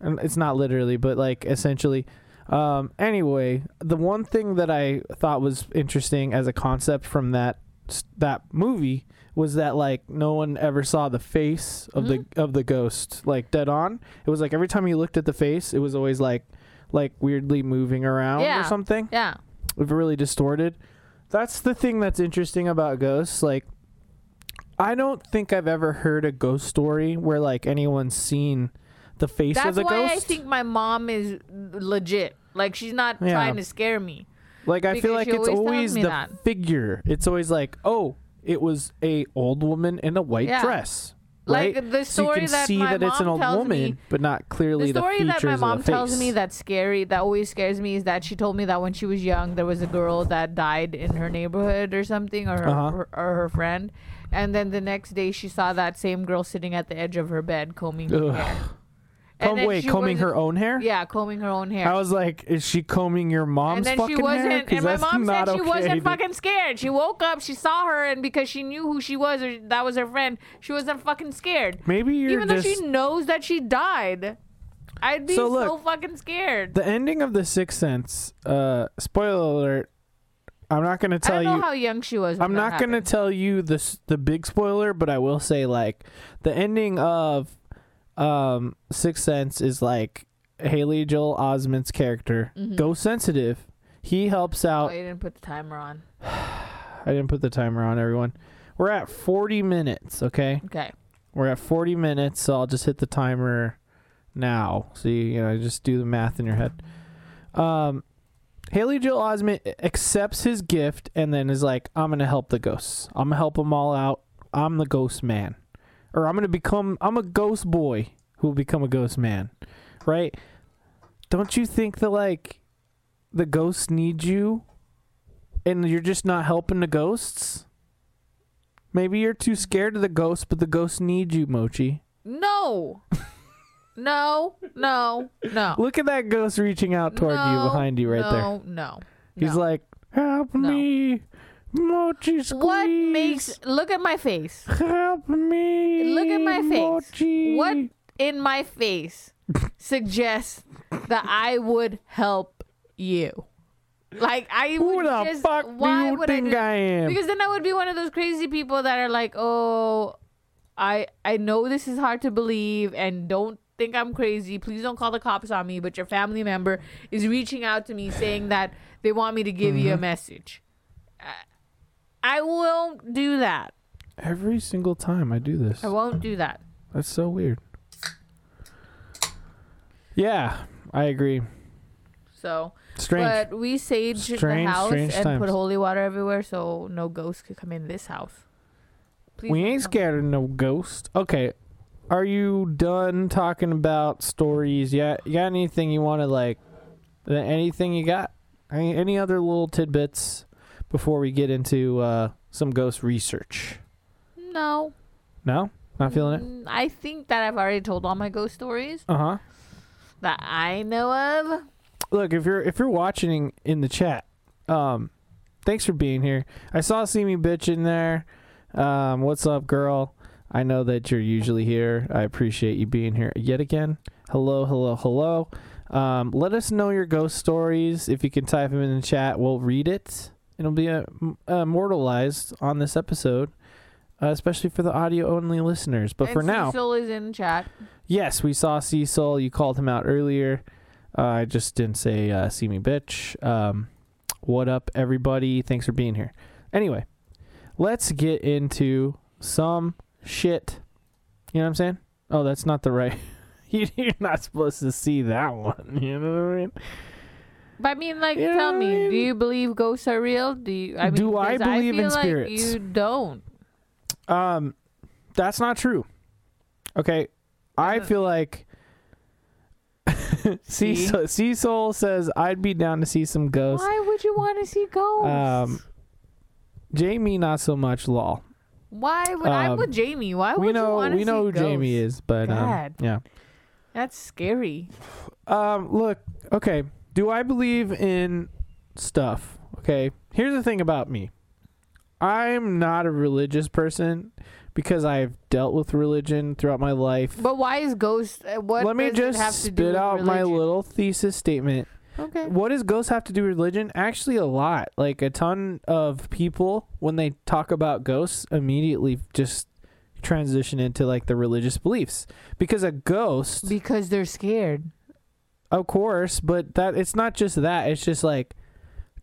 And it's not literally, but like essentially. Um, anyway, the one thing that I thought was interesting as a concept from that that movie was that like no one ever saw the face of the of the ghost like dead on. It was like every time you looked at the face, it was always like like weirdly moving around Yeah. or something. Yeah. If really distorted. That's the thing that's interesting about ghosts. Like, I don't think I've ever heard a ghost story where like anyone's seen the face That's of the why ghost. I think my mom is legit. Like she's not Yeah. trying to scare me. like, I feel like it's always always the that. figure. It's always like, oh, it was a old woman in a white Yeah. dress. Like, Right? the so you story can that see my that it's an mom old tells woman, me- but not clearly the story the that my mom tells me that's scary that always scares me is that she told me that when she was young there was a girl that died in her neighborhood or something or her, Uh-huh. or her friend and then the next day she saw that same girl sitting at the edge of her bed combing her hair Com- then wait, combing her own hair? yeah combing her own hair I was like, is she combing your mom's and then fucking she wasn't hair? and my mom said she okay, wasn't dude. fucking scared she woke up she saw her and because she knew who she was or that was her friend she wasn't fucking scared Maybe you're even though she knows that she died I'd be So so, fucking scared. The ending of The Sixth Sense, uh, spoiler alert, I'm not going to I tell don't know you. how young she was. I'm not going to tell you the the big spoiler, but I will say like the ending of um Sixth Sense is like Haley Joel Osment's character, Mhm. ghost sensitive. He helps Oh, out. you didn't put the timer on. <sighs> I didn't put the timer on everyone. We're at 40 minutes, okay? Okay. We're at 40 minutes, so I'll just hit the timer now. So you, you know, just do the math in your head. Um, Haley Joel Osment accepts his gift and then is like, "I'm gonna help the ghosts. I'm gonna help them all out. I'm the ghost man, or I'm gonna become. I'm a ghost boy who will become a ghost man, right? Don't you think that like the ghosts need you, and you're just not helping the ghosts?" Maybe you're too scared of the ghosts, but the ghosts need you, Mochi. No. <laughs> no. No. No. Look at that ghost reaching out toward you behind you right there. no, No. He's no. like, "Help No. me, Mochi squeeze. What makes look at my face? Help me. Look at my face. Mochi. What in my face suggests that I would help you? Like I Who would the just, fuck do you would think I, do I, am? Because then I would be one of those crazy people that are like, "Oh, I I know this is hard to believe and don't think I'm crazy. Please don't call the cops on me, but your family member is reaching out to me saying that they want me to give you a Mm-hmm. message." I- I won't do that. Every single time I do this. I won't do that. That's so weird. Yeah, I agree. So, Strange. but we sage the house and times. put holy water everywhere so no ghosts could come in this house. Please we ain't scared of no ghost. Okay. Are you done talking about stories? yet? you got anything you want to like? Anything you got? Any, any other little tidbits before we get into uh, some ghost research? No. No, not feeling it. Mm, I think that I've already told all my ghost stories Uh huh. that I know of. Look, if you're if you're watching in the chat, um, thanks for being here. I saw see me bitch in there. Um, what's up, girl? I know that you're usually here. I appreciate you being here yet again. Hello, hello, hello. Um, let us know your ghost stories. If you can type them in the chat, we'll read it. It'll be uh, uh, immortalized on this episode, uh, especially for the audio only listeners. But and for now, Cecil is in chat. Yes, we saw Cecil. You called him out earlier. Uh, I just didn't say uh, "see me, bitch." Um, what up, everybody? Thanks for being here. Anyway, let's get into some shit. You know what I'm saying? Oh, that's not the right. <laughs> You're not supposed to see that one. <laughs> You know what I mean? But I mean, like, You tell what I me, do you believe ghosts are real? Do you? I mean, Do I believe feel in like spirits? You don't. Um, that's not true. Okay, I Uh, feel like <laughs> See? Cecil, Cecil says I'd be down to see some ghosts. Why would you want to see ghosts? Um, Jamie, not so much. Lol. Why would I'm um, with Jamie? Why would we you want to see we know who Jamie is, but um, yeah. That's scary. Um, look, okay. Do I believe in stuff? Okay. Here's the thing about me. I'm not a religious person because I've dealt with religion throughout my life. But why is ghost? Uh, what Let me just spit out my little thesis statement. Okay. What does ghosts have to do with religion? Actually, a lot. Like a ton of people, when they talk about ghosts, immediately just transition into like the religious beliefs because a ghost, Because they're scared. Of course, but that it's not just that. It's just like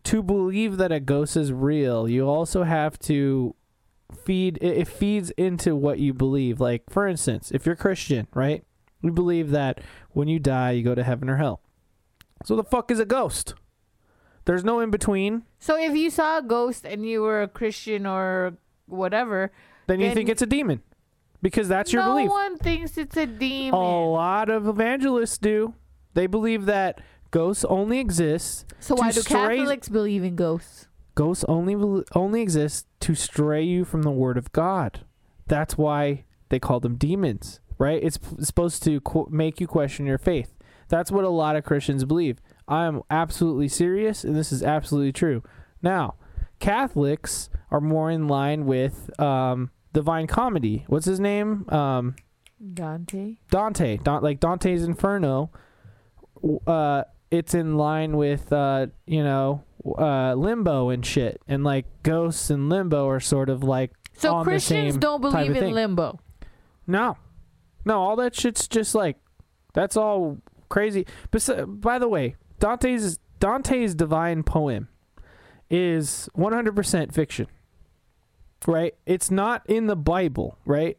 to believe that a ghost is real. You also have to feed. It, it feeds into what you believe. Like for instance, if you're Christian, right? You believe that when you die, you go to heaven or hell. So the fuck is a ghost? There's no in between. So if you saw a ghost and you were a Christian or whatever, then you think it's a demon because that's your no belief. No one thinks it's a demon. A lot of evangelists do. They believe that ghosts only exist. so to why do stray- Catholics believe in ghosts? Ghosts only only exist to stray you from the word of God. That's why they call them demons, right? It's p- supposed to qu- make you question your faith. That's what a lot of Christians believe. I am absolutely serious, and this is absolutely true. Now, Catholics are more in line with um, Divine Comedy. What's his name? Um, Dante. Dante, Don, like Dante's Inferno, uh, it's in line with uh, you know, uh, limbo and shit, and like ghosts and limbo are sort of like So on the Christians don't believe in limbo. no, no, all that shit's just like that's all crazy. But by the way, Dante's Dante's divine poem is 100% fiction. Right? It's not in the Bible, right?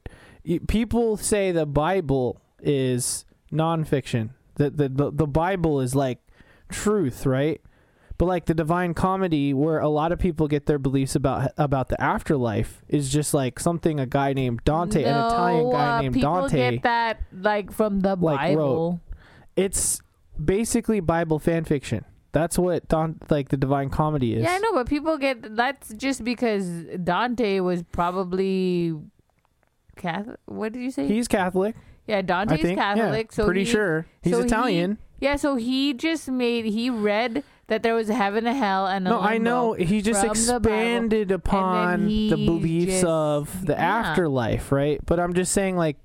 People say the Bible is nonfiction. The, the the the Bible is like truth, right? But like the Divine Comedy, where a lot of people get their beliefs about about the afterlife, is just like something a guy named Dante, an Italian guy uh, named people Dante. get that like from the Like, Bible. It's basically Bible fan fiction. That's what Don like the Divine Comedy is. Yeah, I know, but people get that's just because Dante was probably Catholic. What did you say? He's Catholic, yeah, I Dante's think. Catholic. yeah, so pretty he, sure he's so he- Italian. Yeah, so he just made he read that there was heaven and hell and a No, I know he just from the Bible, expanded upon the beliefs just- of the yeah. afterlife, right? But I'm just saying, like,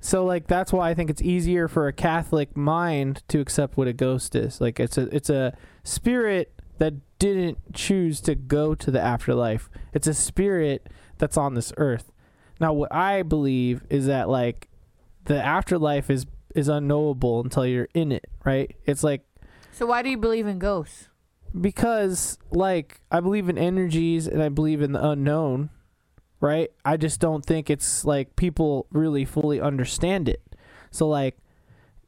so like that's why I think it's easier for a Catholic mind to accept what a ghost is. Like, it's a it's a spirit that didn't choose to go to the afterlife. It's a spirit that's on this earth. Now, what I believe is that like the afterlife is is unknowable until you're in it, right? It's like So why do you believe in ghosts? because like I believe in energies and I believe in the unknown, right? I just don't think it's like people really fully understand it. So like,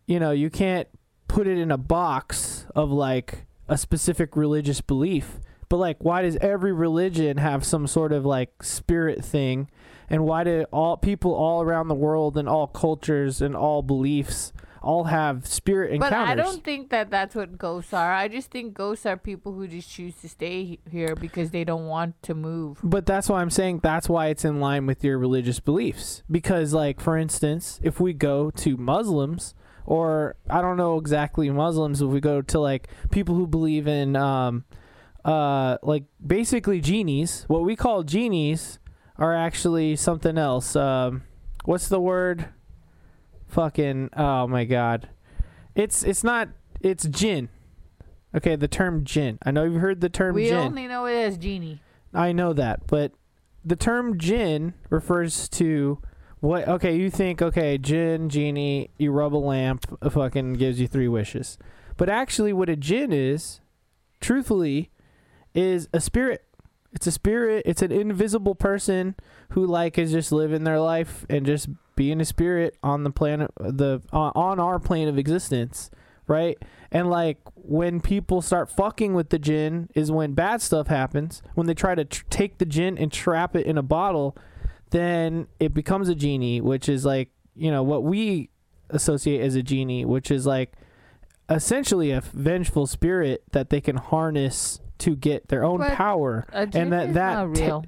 you know, you can't put it in a box of like a specific religious belief. But like why does every religion have some sort of like spirit thing? And why do all people all around the world and all cultures and all beliefs all have spirit encounters? But I don't think that that's what ghosts are. I just think ghosts are people who just choose to stay here because they don't want to move. But that's why I'm saying that's why it's in line with your religious beliefs. Because, like, for instance, if we go to Muslims, or I don't know exactly Muslims, if we go to like people who believe in, um, uh, like basically genies, what we call genies are actually something else. Um, what's the word? Fucking, oh my god. It's, it's not, it's jinn. Okay, the term jinn. I know you've heard the term We jinn. only know it as genie. I know that, but the term jinn refers to what? Okay, you think okay, jinn, genie, you rub a lamp, a fucking gives you three wishes, but actually, what a jinn is, truthfully, is a spirit. It's a spirit. It's an invisible person who like is just living their life and just being a spirit on the planet, the on on our plane of existence, right? And like when people start fucking with the jinn is when bad stuff happens. When they try to tr- take the jinn and trap it in a bottle, then it becomes a genie, which is like, you know, what we associate as a genie, which is like essentially a vengeful spirit that they can harness to get their own But power. A jinn that- that not real.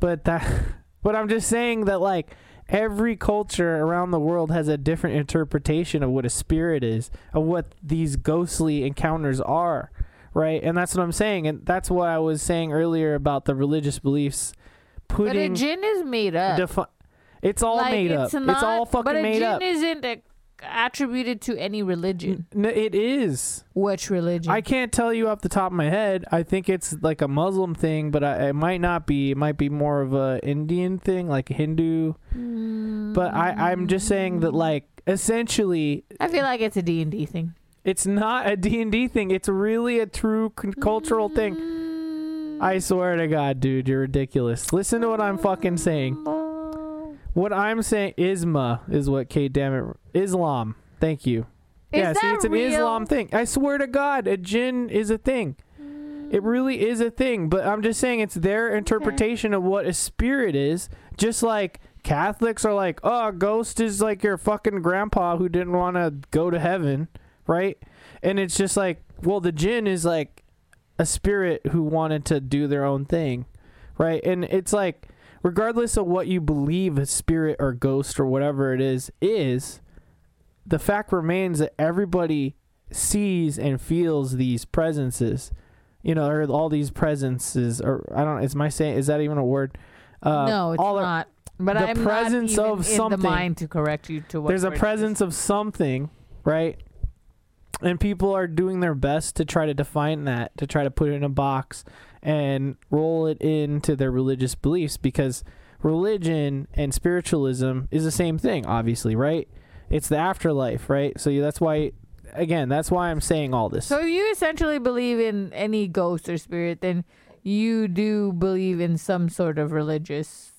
But that <laughs> but I'm just saying that like every culture around the world has a different interpretation of what a spirit is, of what these ghostly encounters are, right? And that's what I'm saying, and that's what I was saying earlier about the religious beliefs but a jinn is made up. defi- it's all like, made up. it's it's all fucking but a made jinn up. isn't uh, attributed to any religion. N- it is. Which religion? I can't tell you off the top of my head. I think it's like a Muslim thing, but I, it might not be. It might be more of a Indian thing, like Hindu. But I, I'm just saying that, mm. like, essentially, I feel like it's a D and D thing. it's not a D&D thing. It's really a true c- cultural thing. I swear to God, dude, you're ridiculous. Listen to what I'm fucking saying. Mm. What I'm saying, Isma is what, Kate, damn it, Islam. Thank you. Is yeah, see, it's an real? Islam thing. I swear to God, a jinn is a thing. It mm. really is a thing, but I'm just saying it's their interpretation of what a spirit is. Just like Catholics are like, oh, a ghost is like your fucking grandpa who didn't want to go to heaven, right? And it's just like, well, the jinn is like a spirit who wanted to do their own thing, right? And it's like, regardless of what you believe a spirit or ghost or whatever it is is, the fact remains that everybody sees and feels these presences, you know, or all these presences, or I don't. Is my saying is that even a word? Uh, no, it's all not. But the I'm presence of in something. the mind to correct you to what there's a word it is. presence of something, right? And people are doing their best to try to define that, to try to put it in a box and roll it into their religious beliefs because religion and spiritualism is the same thing, obviously, right? It's the afterlife, right? So that's why, again, that's why I'm saying all this. So if you essentially believe in any ghost or spirit, then you do believe in some sort of religious.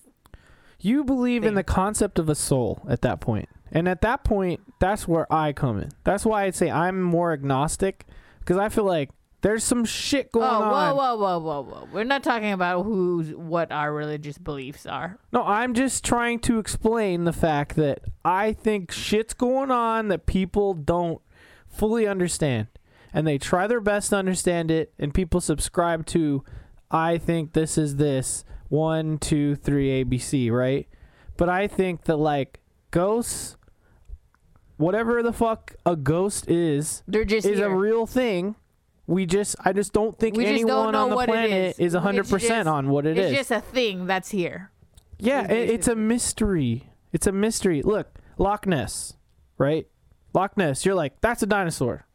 You believe in the concept of a soul at that point. And at that point, that's where I come in. That's why I'd say I'm more agnostic because I feel like there's some shit oh, going oh, on. whoa, whoa, whoa, whoa, whoa! We're not talking about who's what our religious beliefs are. No, I'm just trying to explain the fact that I think shit's going on that people don't fully understand. And they try their best to understand it, and people subscribe to, I think this is this, one, two, three, ABC, right? But I think that, like, ghosts, whatever the fuck a ghost is, They're just is here. a real thing. We just, I just don't think We just don't anyone know on the what it planet is. is 100% just- on what it it's is. just a thing that's here. Yeah, it, it's a mystery. It's a mystery. Look, Loch Ness, right? Loch Ness. You're like, that's a dinosaur.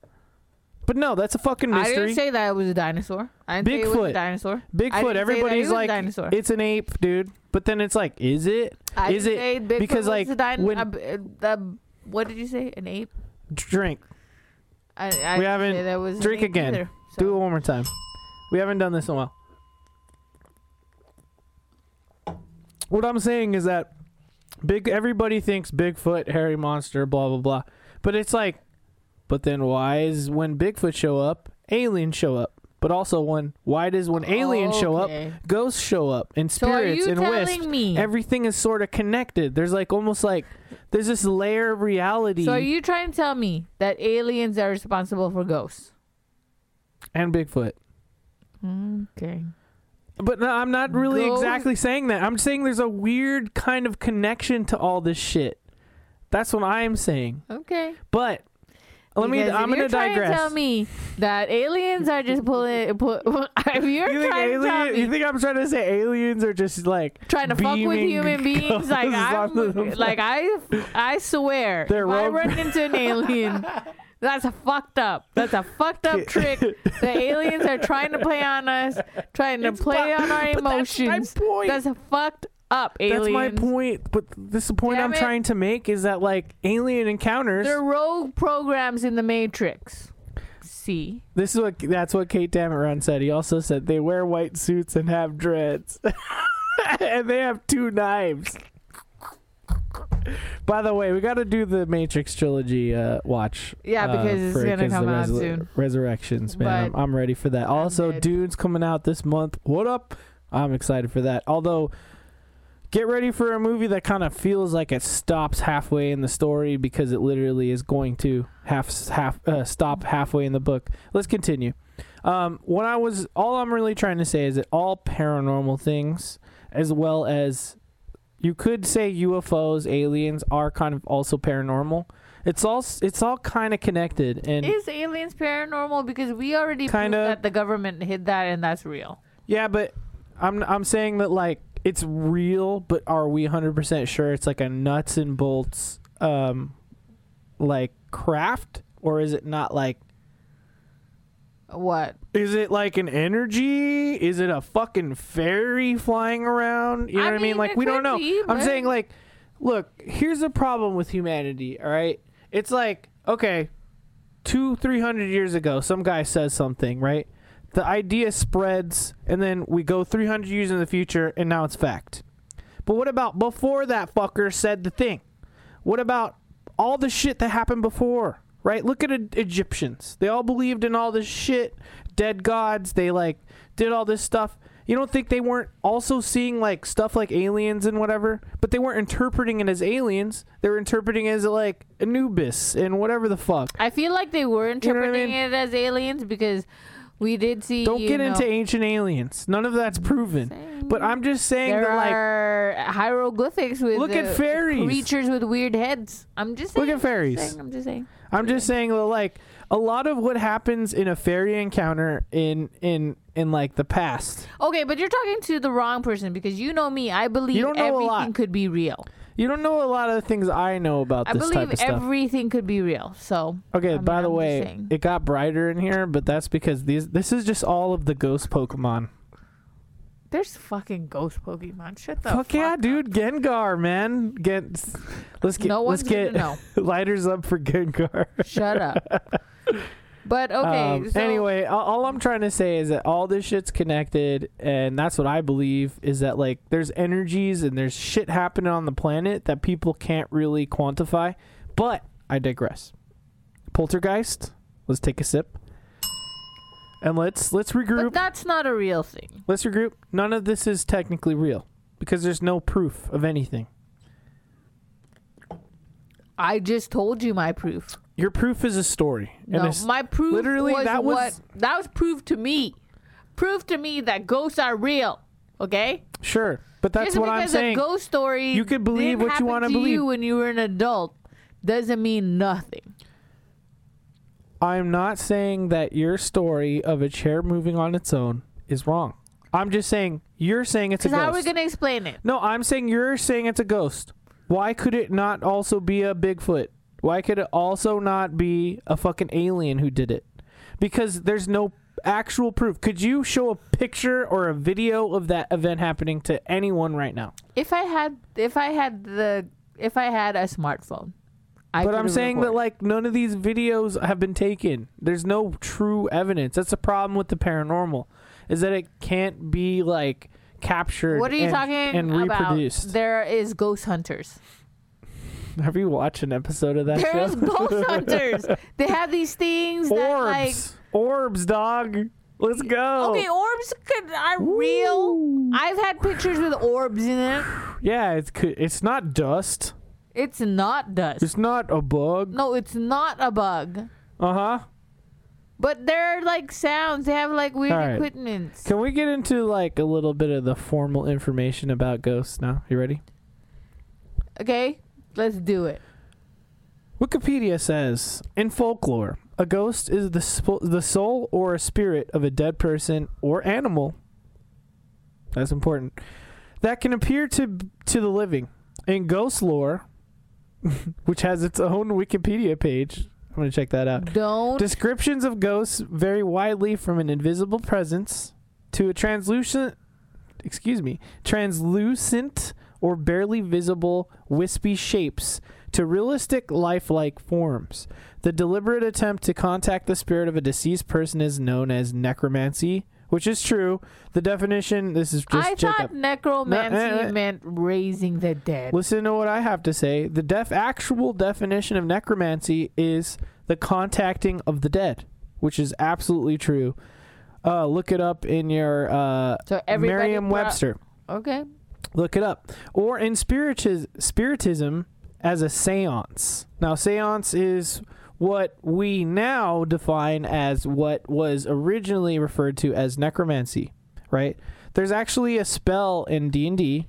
But no, that's a fucking mystery. I didn't say that it was a dinosaur. I didn't say it was a Bigfoot. dinosaur. I Bigfoot. didn't say that Everybody's was a like, dinosaur. it's an ape, dude. But then it's like, is it? I is didn't it? say Bigfoot because was like a when a b- uh, the what did you say? An ape? drink, I, I didn't haven't- say that was an drink ape again. either, do it one more time. We haven't done this in a while. What I'm saying is that big. Everybody thinks Bigfoot, hairy monster, blah blah blah. But it's like, but then why is when Bigfoot show up, aliens show up? But also when why does when aliens show up, ghosts show up and So are spirits you and telling wisps? me? Everything is sort of connected. There's like almost like there's this layer of reality So are you trying to tell me that aliens are responsible for ghosts? and Bigfoot. Okay. But no, I'm not really exactly saying that. I'm saying there's a weird kind of connection to all this shit. That's what I am saying. Okay. But let me. I'm gonna you're trying digress. To tell me that aliens are just pulling. Pull, <laughs> if you're you trying to tell me You think I'm trying to say aliens are just like trying to fuck with human beings, like <laughs> I'm, like I, I swear, They're if I run into an alien, <laughs> that's a fucked up. That's a fucked up trick. The aliens are trying to play on us, trying to It's play fu- on our that's emotions. point. That's a fucked up aliens. That's my point. But this is the point Damn I'm it. trying to make is that like alien encounters. They're rogue programs in the Matrix. See, This is what that's what Kate Dammit Run said. He also said they wear white suits and have dreads, <laughs> and they have two knives. By the way, we got to do the Matrix trilogy uh, watch. Yeah, uh, because it's for- gonna come out soon. Resurrections, man. I'm, I'm ready for that. Also, dead. Dune's coming out this month. What up? I'm excited for that. Although, get ready for a movie that kind of feels like it stops halfway in the story because it literally is going to half half uh, stop halfway in the book. Let's continue. Um, what I was all I'm really trying to say is that all paranormal things, as well as you could say UFOs, aliens, are kind of also paranormal. It's all it's all kind of connected and is aliens paranormal? Because we already Kinda. proved that the government hid that, and that's real. Yeah, but I'm I'm saying that like it's real, but are we 100% sure it's like a nuts and bolts um like craft or is it not like What? is it like an energy? Is it a fucking fairy flying around? You know I what I mean? Like we don't know. be, I'm saying like look, here's the problem with humanity, all right? It's like, okay, 2 300 years ago some guy says something, right? The idea spreads and then we go 300 years in the future and now it's fact. But what about before that fucker said the thing? What about all the shit that happened before? Right? Look at Egyptians. They all believed in all this shit, dead gods. They like did all this stuff. You don't think they weren't also seeing like stuff like aliens and whatever, but they weren't interpreting it as aliens. They were interpreting it as like Anubis and whatever the fuck. I feel like they were know I interpreting mean? it as aliens because we did see. Don't you get know, into ancient aliens. None of that's proven. saying But I'm just saying there that like are hieroglyphics with Look at uh, fairies. creatures with weird heads. I'm just Look at fairies. I'm just saying. I'm just saying. I'm just saying that like a lot of what happens in a fairy encounter in in in like the past. Okay, but you're talking to the wrong person because you know me. I believe don't know a everything lot. could be real. You don't know a lot of the things I know about I this type believe of stuff. everything could be real. So Okay, I mean, by the I'm just way, saying. it got brighter in here, but that's because these this is just all of the ghost Pokemon. there's fucking ghost Pokemon. Shut the Fuck, fuck yeah, up. dude, Gengar, man. Get let's get No let's one's gonna get know. <laughs> lighters up for Gengar. Shut up. <laughs> But okay. Um, so, anyway, all, all I'm trying to say is that all this shit's connected, and that's what I believe is that like there's energies and there's shit happening on the planet that people can't really quantify. But I digress. Poltergeist. Let's take a sip, and let's let's regroup. But that's not a real thing. let's regroup. None of this is technically real because there's no proof of anything. I just told you my proof. Your proof is a story. and No, it's- my proof literally, was that was- what that was proof to me. Proof to me that ghosts are real. Okay, sure, but that's just what I'm because saying. a ghost story You could believe what you wanna believe. You when you were an adult doesn't mean nothing. I'm not saying that your story of a chair moving on its own is wrong. I'm just saying you're saying it's a ghost. how are we gonna explain it? no, I'm saying you're saying it's a ghost. Why could it not also be a Bigfoot? Why could it also not be a fucking alien who did it? Because there's no actual proof. Could you show a picture or a video of that event happening to anyone right now? If I had, if I had the, if I had a smartphone, I but I'm saying that like none of these videos have been taken. There's no true evidence. That's the problem with the paranormal, is that it can't be like captured. What are you and, talking and about? There is ghost hunters. <laughs> Have you watched an episode of that There's show? ghost <laughs> hunters. They have these things that like Orbs, orbs, dog. Let's go. Okay, orbs could, are real. I've had pictures with orbs in it. Yeah, it's it's not dust. It's not dust. It's not a bug. no, it's not a bug. Uh huh. But they're like sounds. They have like weird right. equipments. Can we get into like a little bit of the formal information about ghosts now? You ready? Okay, let's do it. Wikipedia says in folklore, a ghost is the sp- the soul or a spirit of a dead person or animal. That's important. That can appear to to the living. In ghost lore, <laughs> which has its own Wikipedia page, I'm gonna check that out. Don't. Descriptions of ghosts vary widely from an invisible presence to a translucent, excuse me, translucent or barely visible wispy shapes to realistic lifelike forms. The deliberate attempt to contact the spirit of a deceased person is known as necromancy, which is true. The definition, this is just I Jacob. thought necromancy No, eh, eh. meant raising the dead. Listen to what I have to say. The def actual definition of necromancy is the contacting of the dead, which is absolutely true. Uh, look it up in your uh, So everybody brought- Merriam-Webster. Okay. Look it up. Or in spiritis- spiritism as a séance. Now, séance is what we now define as what was originally referred to as necromancy, right? There's actually a spell in D&D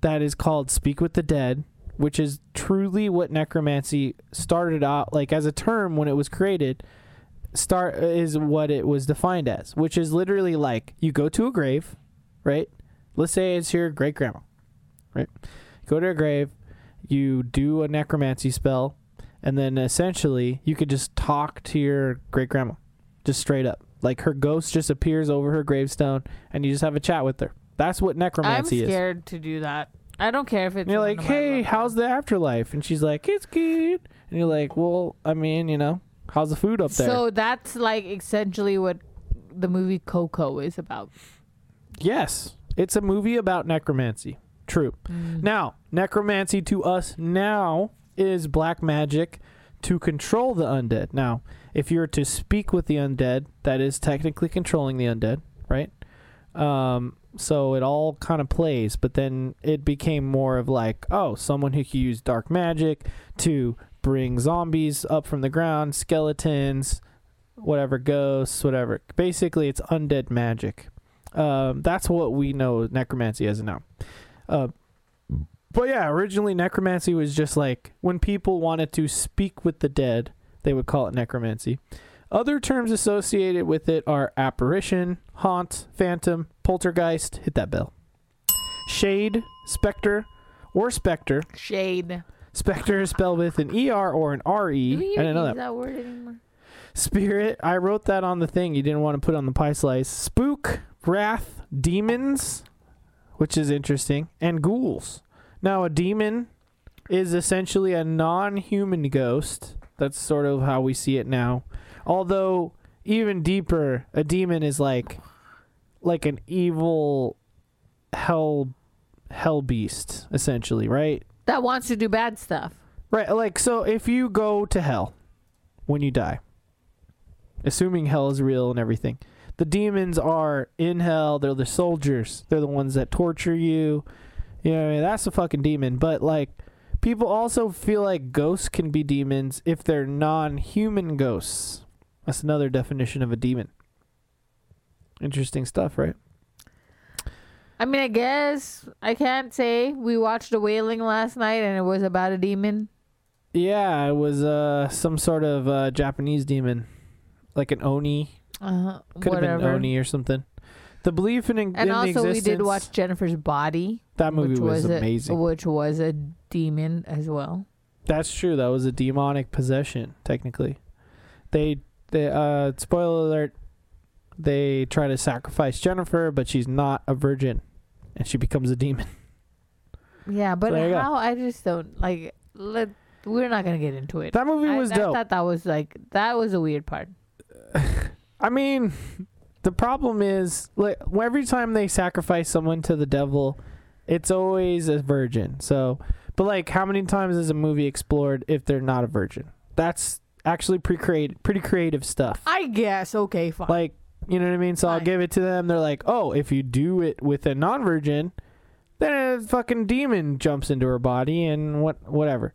that is called Speak with the Dead, which is truly what necromancy started out like as a term when it was created. Start is what it was defined as, which is literally like you go to a grave, right? Let's say it's your great grandma, right? Go to her grave, you do a necromancy spell, and then essentially you could just talk to your great grandma, just straight up. Like her ghost just appears over her gravestone, and you just have a chat with her. That's what necromancy is. I'm necromancy is. scared to do that. I don't care if it's. And you're like, hey, how's the afterlife? And she's like, it's good. And you're like, well, I mean, you know, how's the food up there? So that's like essentially what the movie Coco is about. yes, it's a movie about necromancy. True. Mm. Now, necromancy to us now is black magic to control the undead. Now, if you're to speak with the undead, that is technically controlling the undead, right? Um, so it all kind of plays, but then it became more of like, oh, someone who can use dark magic to bring zombies up from the ground, skeletons, whatever, ghosts, whatever. Basically, it's undead magic. Um, that's what we know necromancy as now. Uh, but yeah, originally necromancy was just like when people wanted to speak with the dead, they would call it necromancy. Other terms associated with it are apparition, haunt, phantom, poltergeist. Hit that bell. Shade, specter, or specter. Shade. Specter is spelled with an ER or an RE. Do I didn't know that. that word anymore? Spirit. I wrote that on the thing. You didn't want to put on the pie slice. Spook, wraith, demons, which is interesting, and ghouls. Now, a demon is essentially a non-human ghost. That's sort of how we see it now. Although even deeper, a demon is like like an evil hell hell beast essentially, right? That wants to do bad stuff. Right, like so if you go to hell when you die, assuming hell is real and everything, the demons are in hell, they're the soldiers. They're the ones that torture you. You know, what I mean? that's a fucking demon, but like people also feel like ghosts can be demons if they're non-human ghosts. That's another definition of a demon. Interesting stuff, right? I mean, I guess I can't say we watched The Wailing last night and it was about a demon. Yeah, it was uh some sort of uh Japanese demon, like an oni. Uh, Could have whatever. been Oni or something. The belief in, in and the also, we did existence- watch Jennifer's Body. that movie which was, a- amazing. which was a demon as well. That's true. That was a demonic possession. Technically, they they uh spoiler alert. They try to sacrifice Jennifer, but she's not a virgin, and she becomes a demon. <laughs> Yeah, but there you go. how? I just don't like. Let we're not gonna get into it. That movie I, was I dope. thought that was like that was a weird part. I mean, the problem is like every time they sacrifice someone to the devil, it's always a virgin. So, but like, how many times is a movie explored if they're not a virgin? That's actually pretty creative, pretty creative stuff. I guess. Okay, fine. Like, you know what I mean? So I'll Fine. give it to them. They're like, oh, if you do it with a non-virgin, then a fucking demon jumps into her body and what, whatever.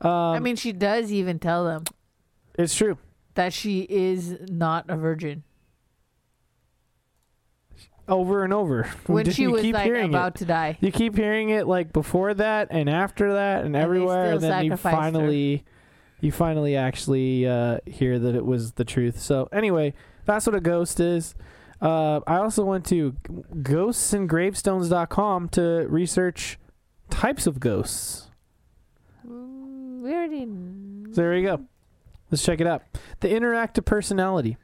Um, I mean, she does even tell them it's true. That she is not a virgin Over and over. when Just- she you was keep like hearing it. about to die. You keep hearing it like before that and after that and, they everywhere, and then you sacrificed her. finally, you finally actually uh, hear that it was the truth. So anyway, that's what a ghost is. Uh, I also went to ghostsandgravestones.com to research types of ghosts. Mm, we already. So there you go. Let's check it out. The interactive personality.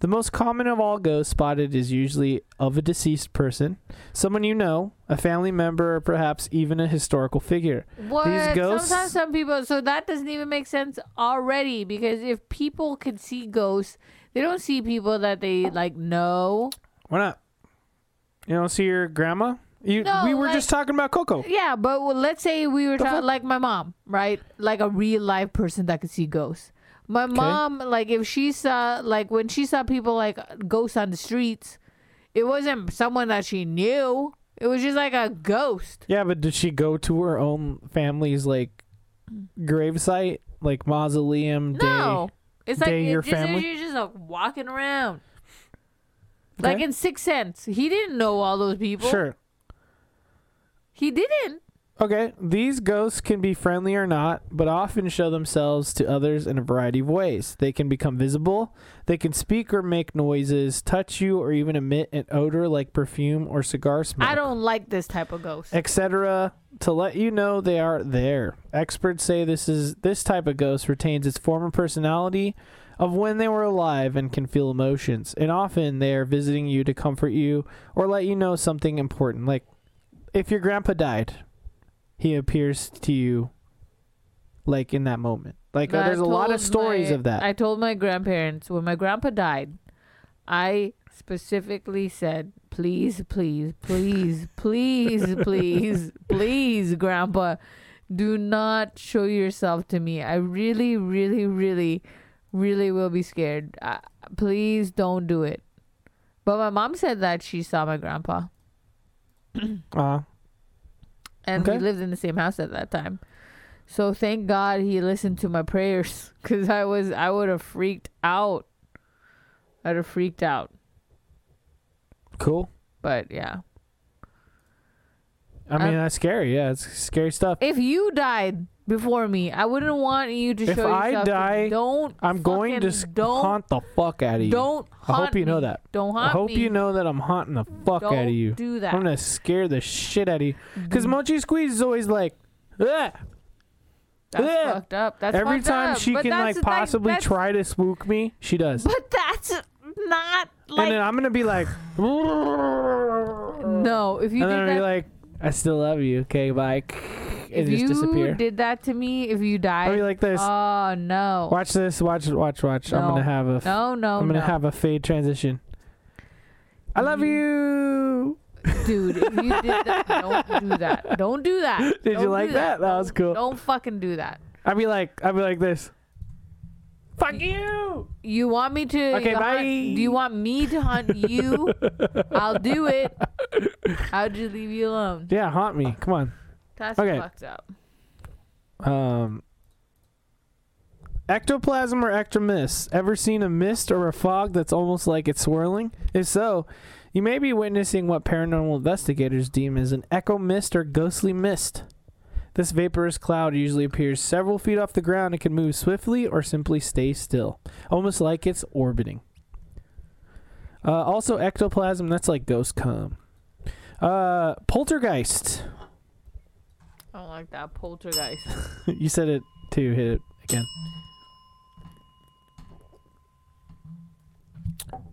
The most common of all ghosts spotted is usually of a deceased person, someone you know, a family member, or perhaps even a historical figure. What? ghosts- Sometimes some people. So that doesn't even make sense already because if people can see ghosts, they don't see people that they like know. Why not? You don't see your grandma? You, No, we were like- just talking about Coco. Yeah, but well, let's say we were talking like my mom, right? Like a real life person that could see ghosts. My mom, like if she saw, like when she saw people like ghosts on the streets, it wasn't someone that she knew. It was just like a ghost. Yeah, but did she go to her own family's like gravesite, like mausoleum day? No, it's like day it your just, family? She's just like walking around. Like Okay. in Sixth Sense, he didn't know all those people. Sure. he didn't. Okay, these ghosts can be friendly or not, but often show themselves to others in a variety of ways. They can become visible, they can speak or make noises, touch you, or even emit an odor like perfume or cigar smoke. I don't like this type of ghost. etc. to let you know they are there. Experts say this is this type of ghost retains its former personality of when they were alive and can feel emotions. And often they are visiting you to comfort you or let you know something important. Like if your grandpa died, he appears to you like in that moment. Like uh, there's a lot of stories my- of that. I told my grandparents when my grandpa died, I specifically said, please, please, please, <laughs> please, please, please, grandpa, do not show yourself to me. I really, really, really, really will be scared. Uh, please don't do it. But my mom said that she saw my grandpa. uh, and Okay. we lived in the same house at that time. So thank God he listened to my prayers <laughs> because I was I would have freaked out. I'd have freaked out. cool. But yeah. I mean, Uh, that's scary. Yeah, it's scary stuff. if you died before me. I wouldn't want you to If show I yourself. die, don't. I'm going to don't haunt the fuck out of you. don't. I hope you know me. that. Don't I haunt hope me. you know that I'm haunting the fuck Don't out of you. do that. I'm gonna scare the shit out of you. Because Mm. Mochi Squeeze is always like, Ugh. That's Yeah. fucked up. That's every time up. she But can like possibly try to spook me, she does. But that's not like. and then I'm gonna be like, no, if you and then that, be like, I still love you. Okay, bye. if And just you disappear. did that to me, if you I'll be like this. oh no, watch this. Watch. Watch. Watch. I'm gonna have a. f- no, no, I'm gonna no. have a fade transition. I love you. dude. If you did that, <laughs> don't do that. Don't do that. Did you Don't like do that? That was cool. Don't fucking do that. I'd be like, I'd be like this. Fuck you. You want me to? Okay, hunt- bye. Do you want me to hunt you? <laughs> I'll do it. How'd you leave you alone. Yeah, haunt me. Come on. That's Okay. fucked up. Um, ectoplasm or ectomist? Ever seen a mist or a fog that's almost like it's swirling? If so, you may be witnessing what paranormal investigators deem as an ectomist or ghostly mist. This vaporous cloud usually appears several feet off the ground and can move swiftly or simply stay still, almost like it's orbiting. Uh, also, ectoplasm, that's like ghost cum. Uh, poltergeist. I don't like that poltergeist. <laughs> you said it too. Hit it again.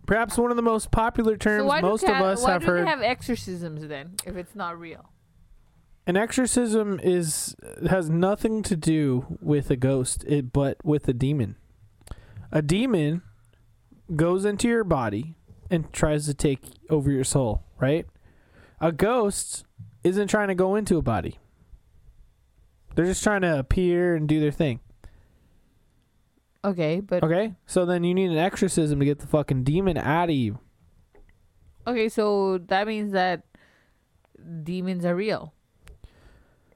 Perhaps one of the most popular terms so why most do of us why have do heard. they have exorcisms then if it's not real? An exorcism is has nothing to do with a ghost, it, but with a demon. A demon goes into your body and tries to take over your soul, right? A ghost isn't trying to go into a body. They're just trying to appear and do their thing. Okay, but Okay? So then you need an exorcism to get the fucking demon out of you. okay, so that means that demons are real.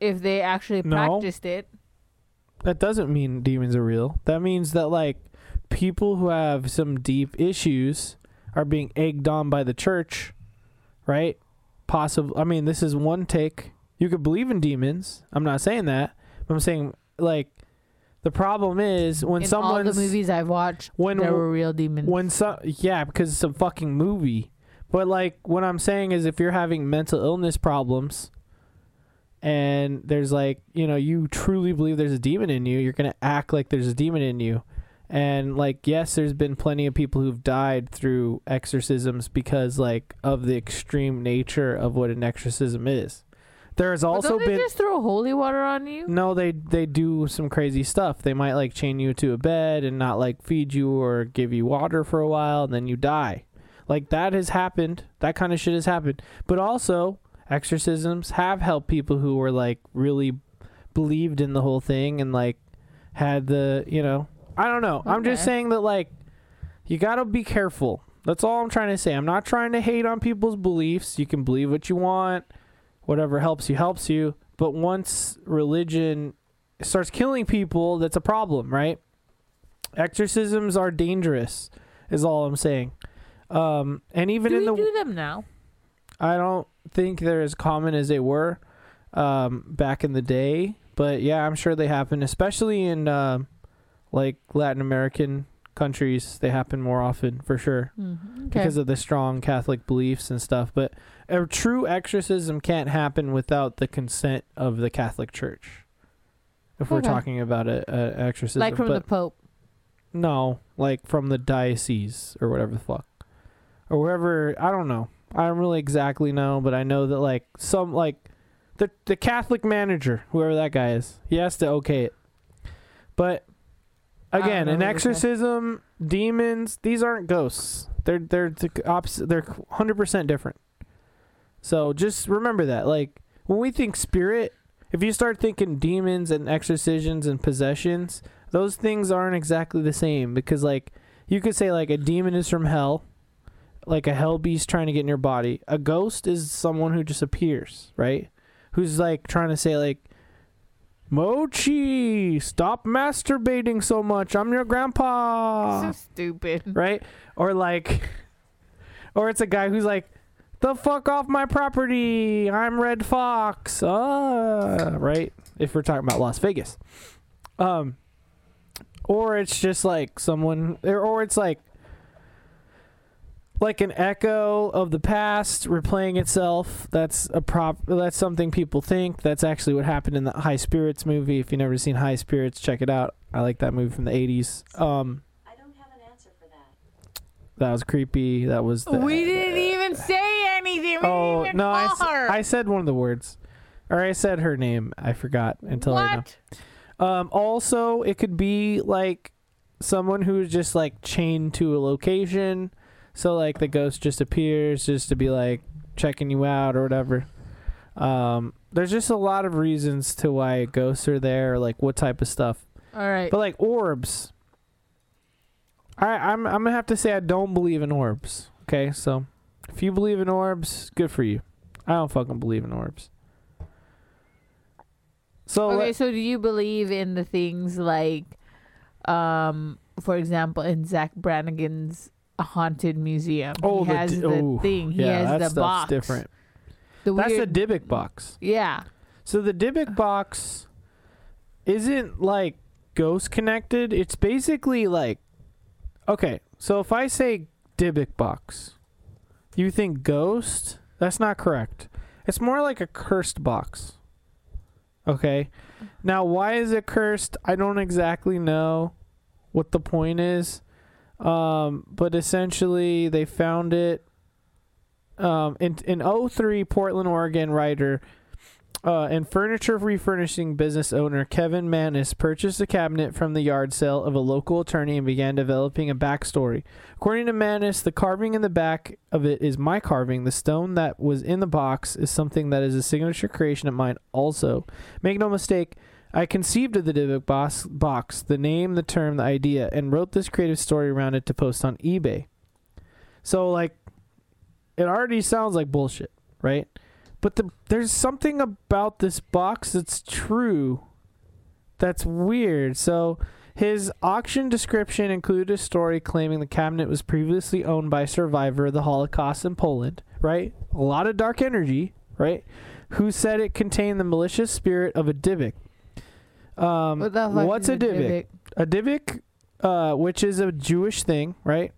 If they actually No. practiced it, That doesn't mean demons are real. That means that like people who have some deep issues are being egged on by the church, right? Possible. I mean, this is one take. You could believe in demons. I'm not saying that. I'm saying like the problem is when in all someone's the movies I've watched, when there were real demons. when so yeah because it's a fucking movie but like what i'm saying is if you're having mental illness problems and there's like you know you truly believe there's a demon in you you're gonna act like there's a demon in you and like yes there's been plenty of people who've died through exorcisms because like of the extreme nature of what an exorcism is there has But also don't they been just throw holy water on you? no, they they do some crazy stuff. They might like chain you to a bed and not like feed you or give you water for a while and then you die. Like that has happened. That kind of shit has happened. But also, exorcisms have helped people who were like really believed in the whole thing and like had the, you know, I don't know. I'm just saying that like you got to be careful. That's all I'm trying to say. I'm not trying to hate on people's beliefs. You can believe what you want. Whatever helps you helps you. But once religion starts killing people, that's a problem, right? Exorcisms are dangerous, is all I'm saying. Um, and even do in the, do them now? I don't think they're as common as they were um, back in the day. But yeah, I'm sure they happen, especially in um like Latin American countries. They happen more often for sure Mm-hmm. Okay. because of the strong Catholic beliefs and stuff. But a true exorcism can't happen without the consent of the Catholic Church. If we're talking about a, a exorcism, like from but the Pope. no, like from the diocese or whatever the fuck, or wherever. I don't know. I don't really exactly know, but I know that like some like the the Catholic manager, whoever that guy is, he has to okay it. But again, an exorcism, demons, these aren't ghosts. They're they're the opposite. They're hundred percent different. So just remember that. Like when we think spirit, if you start thinking demons and exorcisms and possessions, those things aren't exactly the same because like you could say like a demon is from hell, like a hell beast trying to get in your body. A ghost is someone who just appears, right? Who's like trying to say like Mochi, stop masturbating so much. I'm your grandpa so stupid. right? Or like, or it's a guy who's like, the fuck off my property. I'm Redd Foxx. Uh, right? If we're talking about Las Vegas. Um or it's just like someone or, or it's like like an echo of the past replaying itself. That's a prop that's something people think. That's actually what happened in the High Spirits movie. If you've never seen High Spirits, check it out. I like that movie from the 80s. Um I don't have an answer for that. that was creepy. That was the we didn't even say anything. We Oh didn't even no! I, call s- her. I said one of the words, or I said her name. I forgot until I know. what? Um, also, it could be like someone who's just like chained to a location. So like the ghost just appears just to be like checking you out or whatever. Um, there's just a lot of reasons to why ghosts are there, like what type of stuff. All right. But like orbs, I I'm I'm gonna have to say I don't believe in orbs. Okay, so if you believe in orbs, good for you. I don't fucking believe in orbs. So Okay, like- so do you believe in the things like, um, for example, in Zach Brannigan's haunted museum? oh, he has the, the, oh, thing. He yeah, has that the stuff's box. different. The That's weird, the Dybbuk box. yeah. So the Dybbuk box isn't like ghost connected. It's basically like okay. So if I say Dybbuk box, you think ghost? That's not correct. It's more like a cursed box. Okay. Now why is it cursed? I don't exactly know what the point is. Um, but essentially they found it um, in in 03 Portland, Oregon writer uh, and furniture refurnishing business owner Kevin Mannis purchased a cabinet from the yard sale of a local attorney and began developing a backstory. According to Mannis, the carving in the back of it is my carving. The stone that was in the box is something that is a signature creation of mine, also. Make no mistake, I conceived of the Dybbuk box, box, the name, the term, the idea, and wrote this creative story around it to post on eBay. So, like, it already sounds like bullshit, right? But the, there's something about this box that's true that's weird. So his auction description included a story claiming the cabinet was previously owned by a survivor of the Holocaust in Poland, right? A lot of dark energy, right? Who said it contained the malicious spirit of a Dybbuk. Um, What the fuck what's is a Dybbuk? A Dybbuk, uh, which is a Jewish thing, right?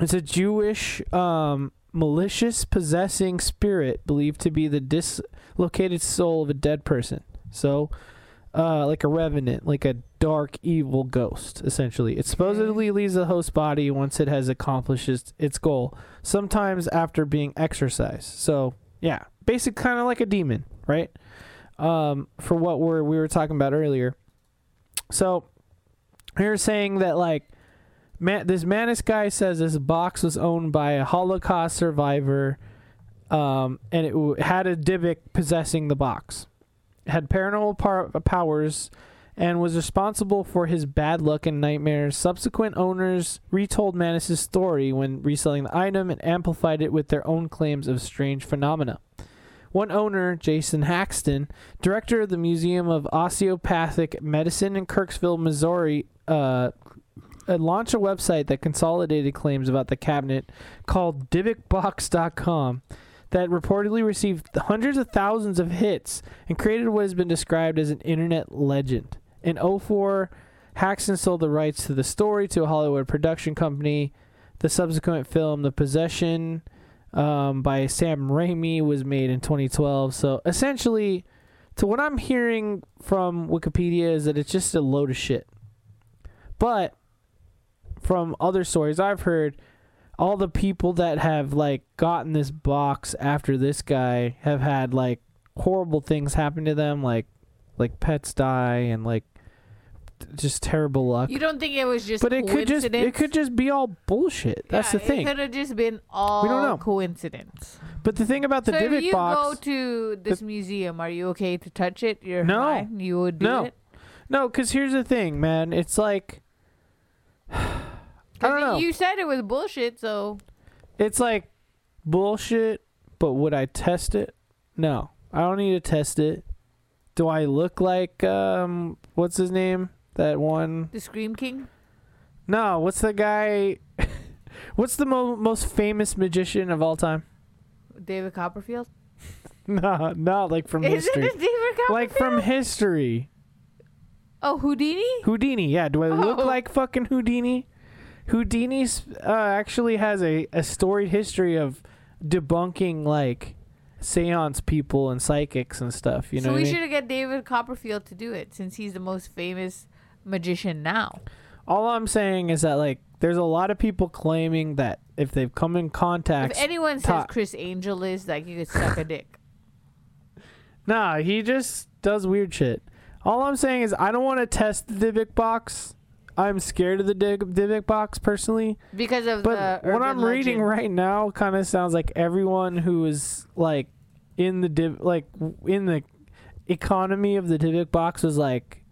It's a Jewish um, malicious possessing spirit believed to be the dislocated soul of a dead person. So, uh, like a revenant, like a dark evil ghost, essentially. It supposedly leaves the host body once it has accomplished its, its goal, sometimes after being exorcised. So, yeah, basic kind of like a demon, right? Um, for what we're, we were talking about earlier. So, you're saying that like man, this Mannis guy says this box was owned by a Holocaust survivor, um, and it w- had a Dybbuk possessing the box. It had paranormal par- powers and was responsible for his bad luck and nightmares. Subsequent owners retold Mannis's story when reselling the item and amplified it with their own claims of strange phenomena. One owner, Jason Haxton, director of the Museum of Osteopathic Medicine in Kirksville, Missouri, uh, uh, launched a website that consolidated claims about the cabinet called DibbukBox.com that reportedly received hundreds of thousands of hits and created what has been described as an internet legend. In 04, Haxton sold the rights to the story to a Hollywood production company. The subsequent film, The Possession, um, by Sam Raimi, was made in 2012. So essentially, to what I'm hearing from Wikipedia is that it's just a load of shit. But from other stories I've heard, all the people that have like gotten this box after this guy have had like horrible things happen to them, like like pets die and like just terrible luck. You don't think it was just But it could just it could just be all bullshit. That's Yeah, the thing. It could have just been all We don't know. coincidence. But the thing about the so if you box, go to this museum, are you okay to touch it? You're No. fine? You would do No. it? no, because here's the thing, man. It's like <sighs> I don't know. You said it was bullshit, so it's like bullshit. But would I test it? No, I don't need to test it. Do I look like um what's his name? That one? the Scream King. No, what's the guy? <laughs> what's the mo- most famous magician of all time? David Copperfield. <laughs> No, no, like from Is history. it David Copperfield? Like from history. oh Houdini. Houdini, yeah. Do I look Oh. like fucking Houdini? Houdini uh, actually has a, a storied history of debunking like seance people and psychics and stuff. You know so we should get David Copperfield to do it since he's the most famous magician now. All I'm saying is that like there's a lot of people claiming that if they've come in contact, If anyone says top- Criss Angel is like you could suck a dick. <laughs> nah, he just does weird shit. All I'm saying is I don't want to test the Dybbuk box. I'm scared of the Dyb- Dybbuk box personally. Because of But the what I'm reading right now kind of sounds like everyone who is like in the div- like in the economy of the Dybbuk box is like,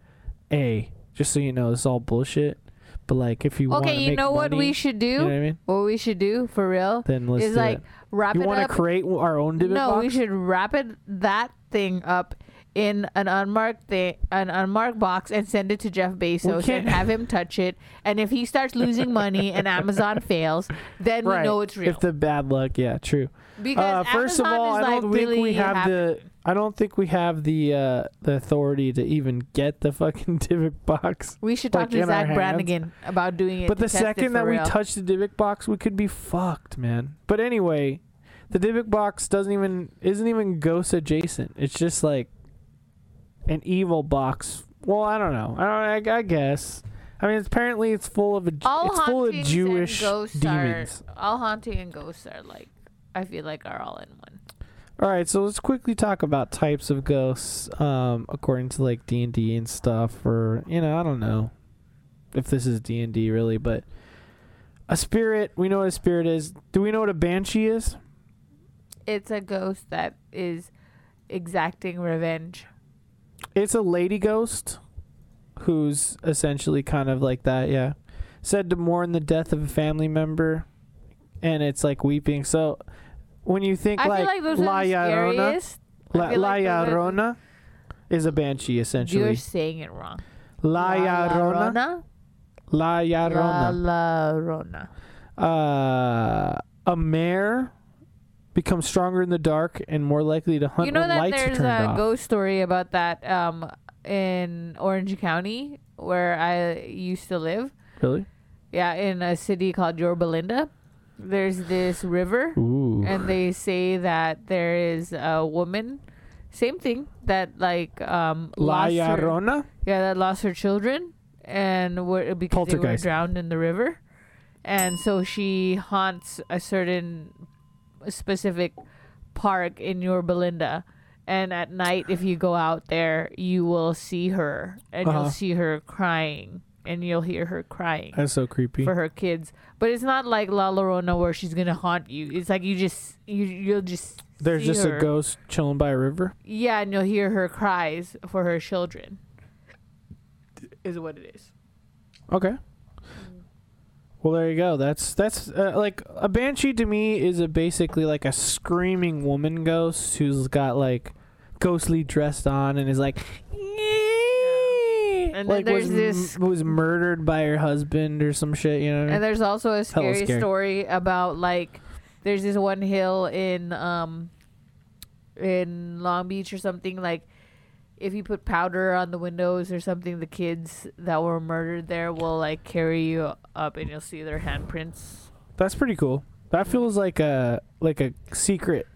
hey, just so you know, it's all bullshit. But like, if you want to Okay, you know what we should do? you know what I mean? What we should do for real Then let's is do like it. wrap You it want to create our own Dybbuk no, box? we should wrap it that thing up in an unmarked thing, an unmarked box, and send it to Jeff Bezos and have him touch it. And if he starts losing money and <laughs> Amazon fails, then right. we know it's real. If the bad luck, yeah, true. Because Uh, first Amazon of all, I don't really think we have happen- the. I don't think we have the uh, the authority to even get the fucking <laughs> Dybbuk box. We should talk like, to Zach. Brannigan about doing it. But the second that we touch the Dybbuk box, we could be fucked, man. But anyway, the Dybbuk box doesn't even isn't even ghost adjacent. It's just like an evil box. Well, I don't know. I don't. I, I guess. I mean, apparently it's full of a, all it's full of Jewish and ghosts demons. are all haunting and ghosts are like I feel like are all in one. All right, so let's quickly talk about types of ghosts, um, according to like D and D and stuff, or you know, I don't know if this is D and D really, but a spirit. We know what a spirit is. Do we know what a banshee is? It's a ghost that is exacting revenge. It's a lady ghost who's essentially kind of like that, yeah. Said to mourn the death of a family member, and it's like weeping. So when you think I like, feel like those La are the Llorona, scariest. I La, feel La like those are- Llorona is a banshee essentially. You're saying it wrong. La Llorona, Llorona. La La Llorona. Llorona. Uh, a mare becomes stronger in the dark and more likely to hunt You know when that lights are there's turned a off. ghost story about that um in Orange County where I used to live. really? Yeah, in a city called Yorba Linda. There's this river Ooh. and they say that there is a woman same thing that like um La lost her, Llorona? yeah that lost her children and were because they were drowned in the river and so she haunts a certain specific park in Yorba Linda and at night if you go out there you will see her and Uh-huh. you'll see her crying and you'll hear her crying That's so creepy. for her kids. But it's not like La Llorona where she's gonna haunt you. It's like you just you you'll just There's see just her. a ghost chilling by a river. Yeah, and you'll hear her cries for her children. Is what it is. Okay. Well, there you go. That's that's uh, like a banshee to me is a basically like a screaming woman ghost who's got like ghostly dressed on and is like. And then like was, there's this- m- was murdered by her husband or some shit, you know. What I mean? And there's also a scary, scary. story about like there's this one hill in um in Long Beach or something like if you put powder on the windows or something, the kids that were murdered there will like carry you up and you'll see their handprints. That's pretty cool. That feels like a like a secret.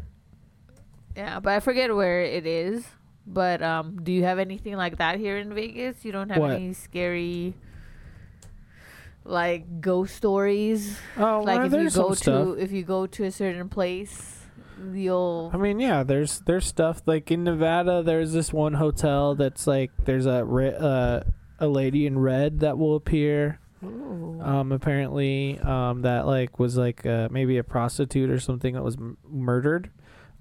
Yeah, but I forget where it is. But um, do you have anything like that here in Vegas? You don't have What? any scary like ghost stories? Oh, like well, if you go to if you go to a certain place, you'll I mean, yeah, there's there's stuff like in Nevada. There's this one hotel that's like there's a uh, a lady in red that will appear. Ooh. Um, apparently, um, that like was like uh, maybe a prostitute or something that was m- murdered.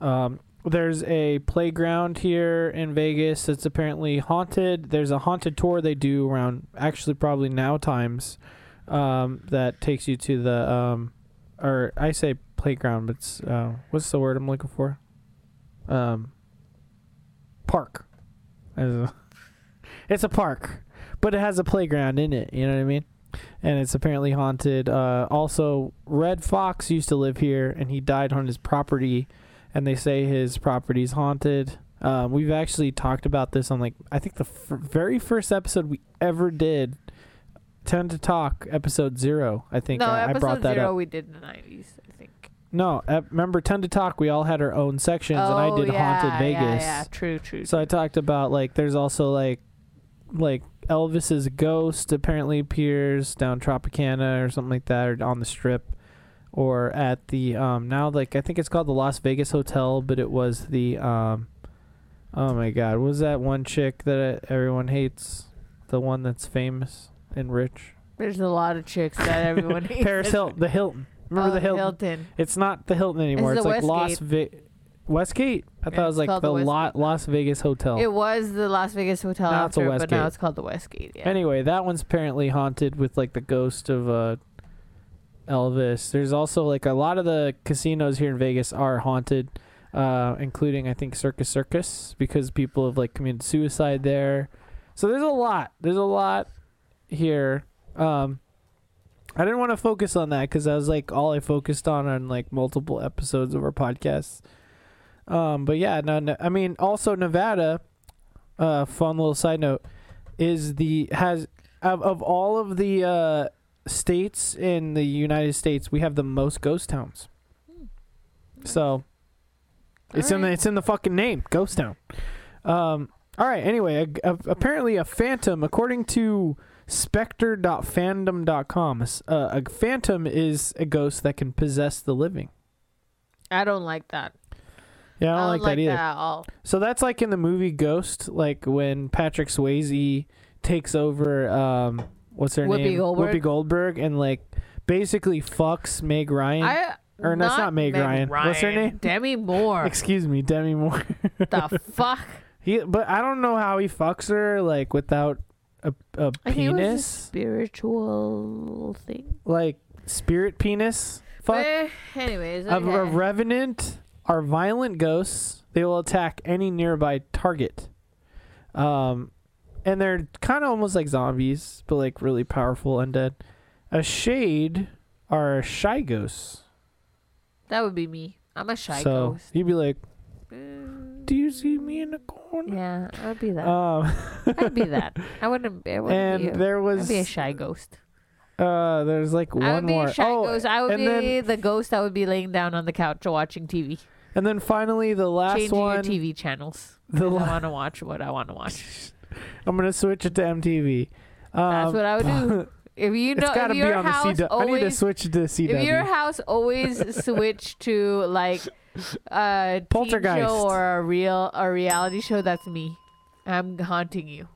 Um, there's a playground here in Vegas that's apparently haunted. There's a haunted tour they do around actually probably now times um, that takes you to the um, or I say playground, but uh, what's the word I'm looking for? Um, park. <laughs> It's a park, but it has a playground in it. You know what I mean? And it's apparently haunted. Uh, also, Redd Foxx used to live here, and he died on his property. And they say his property's haunted. Um, we've actually talked about this on like I think the f- very first episode we ever did. Tend to talk episode zero. I think no, I, I episode brought that zero up. we did in the nineties, I think. No, uh, remember Tend to talk. We all had our own sections, and I Oh, did yeah, haunted Vegas. Yeah, yeah, true, true. So I talked about like there's also like like Elvis's ghost apparently appears down Tropicana or something like that, or on the strip, or at the um now like I think it's called the Las Vegas Hotel, but it was the um oh my god, what was that one chick that everyone hates, the one that's famous and rich, There's a lot of chicks that <laughs> everyone hates. Paris Hilton, the Hilton. Remember Oh, the Hilton? Hilton. It's not the Hilton anymore. It's It's, like Las Ve- Westgate. I thought it was like the, the Westgate. Las Vegas Hotel. It was the Las Vegas Hotel Now it's a after, but now it's called the Westgate. Yeah. Anyway, that one's apparently haunted with like the ghost of uh Elvis. There's also like a lot of the casinos here in Vegas are haunted, uh, including I think Circus Circus because people have like committed suicide there. So there's a lot. There's a lot here. Um, I didn't want to focus on that because I was like all I focused on on like multiple episodes of our podcasts. Um, but yeah, no, no I mean also Nevada. Uh, fun little side note is the has of of all of the uh states in the United States, we have the most ghost towns. So it's in the it's in the fucking name, ghost town. Um. All right. Anyway, a, a, apparently a phantom, according to Spectre.fandom.com, s- uh, a phantom is a ghost that can possess the living. I don't like that. Yeah, I don't, like, that either. at all. So that's like in the movie Ghost, like when Patrick Swayze takes over. Um, what's her Whoopi name? Goldberg? Whoopi Goldberg, and like basically fucks Meg Ryan. I Or no, it's not Meg Ryan. What's her name? Demi Moore. <laughs> Excuse me, Demi Moore. the <laughs> fuck? he, but I don't know how he fucks her like without a, a I think it was a penis, spiritual thing. like spirit penis. Fuck. Eh, anyways, A, a revenant are violent ghosts. They will attack any nearby target. Um, and they're kind of almost like zombies, but like really powerful undead. A shade are shy ghosts. that would be me. I'm a shy so ghost. you'd be like, "Do you see me in the corner?" yeah, I would be that. Um, <laughs> I'd be that. I wouldn't. I wouldn't and be a, there I'd was be a shy ghost. uh, there's like I one would be more. a shy oh, ghost. I would and be then the ghost that would be laying down on the couch watching TV, and then finally the last changing one. your TV channels. The I want to watch what I want to watch. <laughs> I'm gonna switch it to MTV. Um, That's what I would do. <laughs> If you know, it's got to if be your on the house CW. I need to switch it to CW. if your house always <laughs> switch to like a Poltergeist. show or a real a reality show, that's me. I'm haunting you.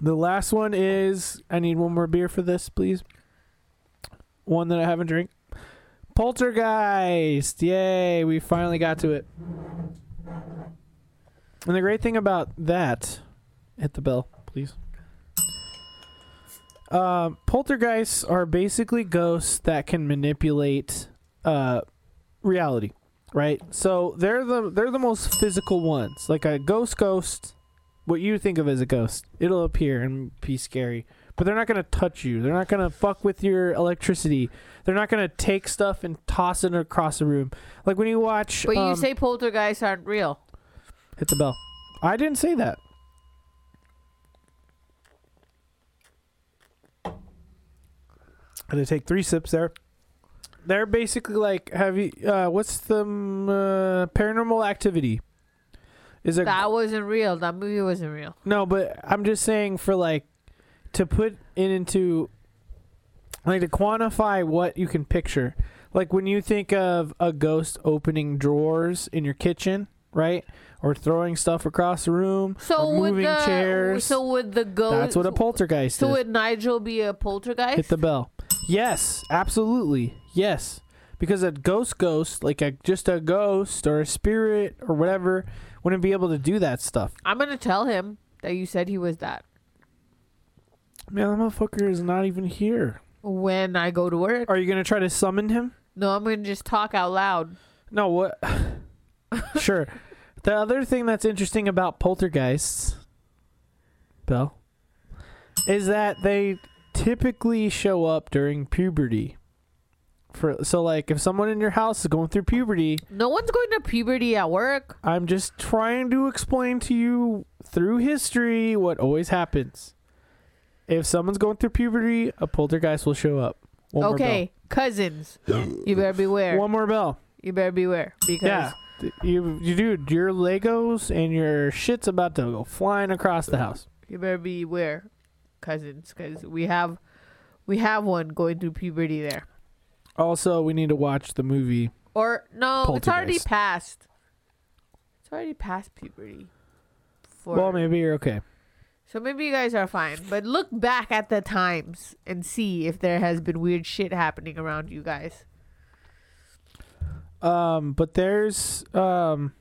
The last one is I need one more beer for this, please. One that I haven't drank. Poltergeist. Yay, we finally got to it. And the great thing about that, hit the bell, please. Um, poltergeists are basically ghosts that can manipulate uh, reality, right? So they're the they're the most physical ones. Like a ghost ghost what you think of as a ghost. It'll appear and be scary. But they're not going to touch you. They're not going to fuck with your electricity. They're not going to take stuff and toss it across the room. Like when you watch But you um, say poltergeists aren't real. Hit the bell. I didn't say that. I had to take three sips there. They're basically like have you uh what's the um, uh, paranormal activity? Is a That wasn't real. That movie wasn't real. No, but I'm just saying for like to put it into like to quantify what you can picture. Like when you think of a ghost opening drawers in your kitchen, right? Or throwing stuff across the room, So or would moving the chairs. so would the ghost? That's what a poltergeist So is. would Nigel be a poltergeist? Hit the bell. Yes, absolutely. Yes. Because a ghost ghost, like a just a ghost or a spirit or whatever, wouldn't be able to do that stuff. I'm gonna tell him that you said he was that Man, that motherfucker is not even here. when I go to work. Are you gonna try to summon him? No, I'm gonna just talk out loud. No, what? <laughs> sure. The other thing that's interesting about poltergeists, Bill, is that they typically show up during puberty. For so like if someone in your house is going through puberty, No one's going to puberty at work. I'm just trying to explain to you through history what always happens. If someone's going through puberty, a poltergeist will show up. One more okay, cousins, you better beware. One more bell. You better beware because Yeah. You, you dude, your Legos and your shit's about to go flying across the house. you better beware, cousins, because we have we have one going through puberty there. Also, we need to watch the movie. Or no, it's already past. It's already past puberty. For, Well, maybe you're okay. So maybe you guys are fine, but look back at the times and see if there has been weird shit happening around you guys. Um, but there's um,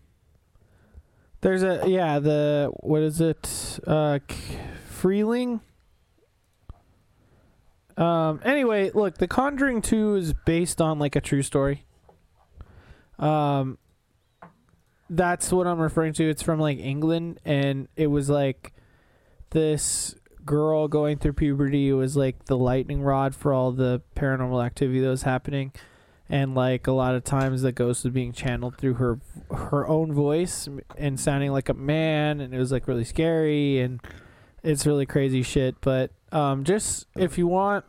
there's a yeah the what is it uh, Freeling. Um. Anyway, look, The Conjuring Two is based on like a true story. Um. That's what I'm referring to. It's from like England, and it was like this girl going through puberty. Was like the lightning rod for all the paranormal activity that was happening and like a lot of times the ghost was being channeled through her her own voice and sounding like a man and it was like really scary and it's really crazy shit. But um just if you want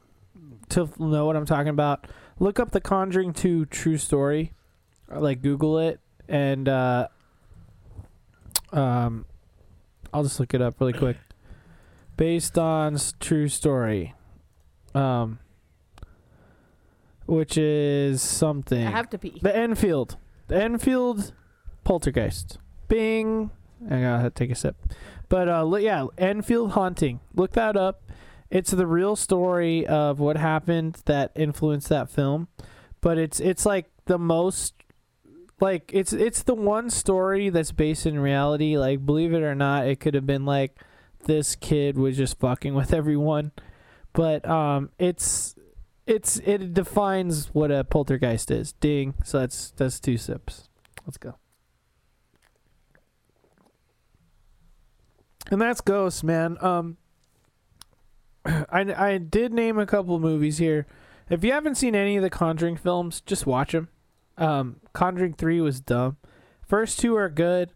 to know what i'm talking about look up the conjuring 2 true story. Like google it and uh um i'll just look it up really quick. Based on true story. Um which is something. I have to pee. the Enfield, the Enfield Poltergeist. Bing. I gotta take a sip. But uh, yeah, Enfield haunting. Look that up. It's the real story of what happened that influenced that film. But it's it's like the most like it's it's the one story that's based in reality. Like believe it or not, it could have been like this kid was just fucking with everyone. But um it's it's it defines what a poltergeist is. Ding. So that's that's two sips. Let's go. And that's Ghosts, man. Um <clears throat> I I did name a couple movies here. If you haven't seen any of the Conjuring films, just watch them. Um Conjuring 3 was dumb. First two are good.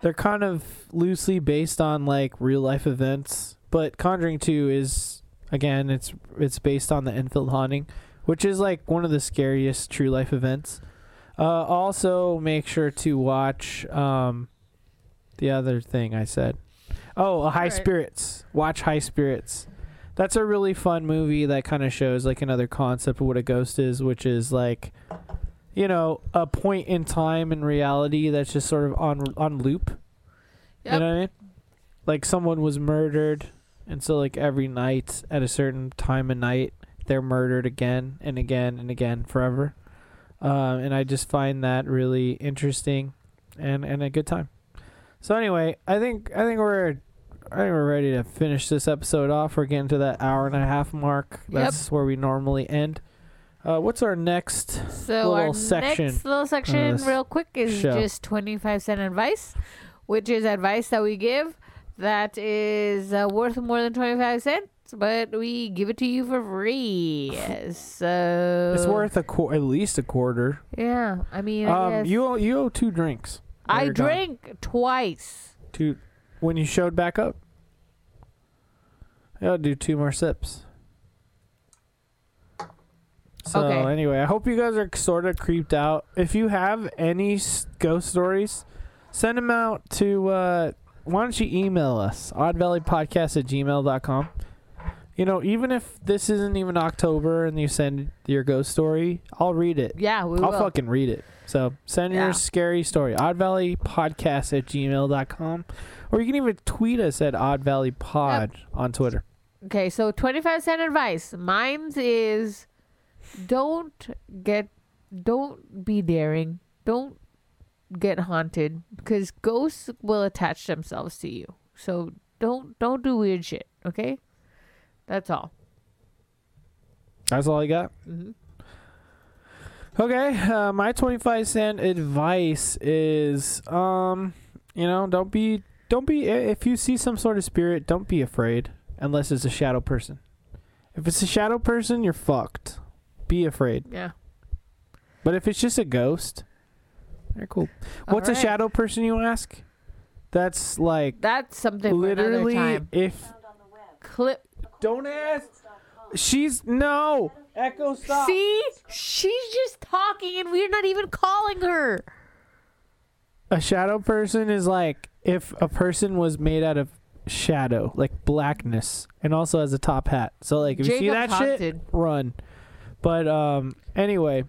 They're kind of loosely based on like real life events, but Conjuring 2 is again, it's it's based on the Enfield haunting, which is like one of the scariest true life events. Uh, also, make sure to watch um, the other thing I said. Oh, uh, High Alright. Spirits. Watch High Spirits. That's a really fun movie that kind of shows like another concept of what a ghost is, which is like, you know, a point in time in reality that's just sort of on on loop. You know what I mean? Like someone was murdered, and so like every night at a certain time of night, they're murdered again and again and again forever. Um, and I just find that really interesting, and and a good time. So anyway, I think I think we're I think we're ready to finish this episode off. We're getting to that hour and a half mark. Yep. That's where we normally end. Uh, what's our next? So our little section next little section, real quick, is show. just twenty-five cent advice, which is advice that we give that is uh, worth more than twenty-five cents, but we give it to you for free. <laughs> So It's worth a qu- at least a quarter. Yeah, I mean, I, Um, guess- you owe, you owe two drinks. I gone. twice. two when you showed back up. I'll do two more sips. So Okay. anyway, I hope you guys are sort of creeped out. If you have any ghost stories, send them out to. Uh, why don't you email us oddvalleypodcast at gmail.com. You know, even if this isn't even October and you send your ghost story, I'll read it. Yeah, we I'll will. fucking read it. So send Yeah. your scary story. Odd Valley Podcast at gmail.com. Or you can even tweet us at Odd Valley Pod on Twitter. Okay, so 25 cent advice. Mine's is don't get don't be daring. Don't get haunted because ghosts will attach themselves to you. So don't don't do weird shit, okay? That's all. That's all I got. Mm-hmm. Okay, uh, my 25 cent advice is um, you know, don't be don't be if you see some sort of spirit, don't be afraid unless it's a shadow person. If it's a shadow person, you're fucked. Be afraid. Yeah. But if it's just a ghost, they're cool. What's a shadow person? You ask. That's like That's something literally time. if. Found on the web. Clip. Don't ask. She's no echo stop. See, she's just talking, and we're not even calling her. A shadow person is like if a person was made out of shadow, like blackness, and also has a top hat. So like if you see Jacob that shit, run. But um, anyway,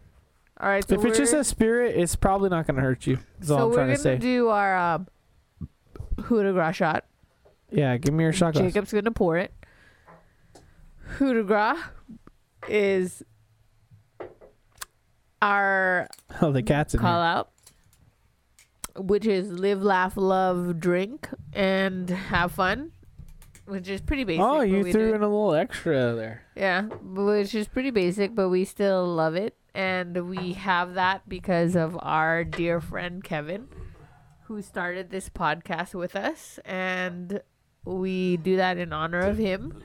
All right. So if it's just a spirit, it's probably not gonna hurt you. That's all I'm we're trying gonna say. do our um, coup de grace shot. yeah, give me your shot glass. Jacob's gonna pour it. Coup de grace is our <laughs> Oh, the cat's in call here. out, which is live, laugh, love, drink, and have fun, which is pretty basic. Oh, but you we threw in a little extra there. Yeah, which is pretty basic, but we still love it. And we have that because of our dear friend Kevin, who started this podcast with us. And we do that in honor of him.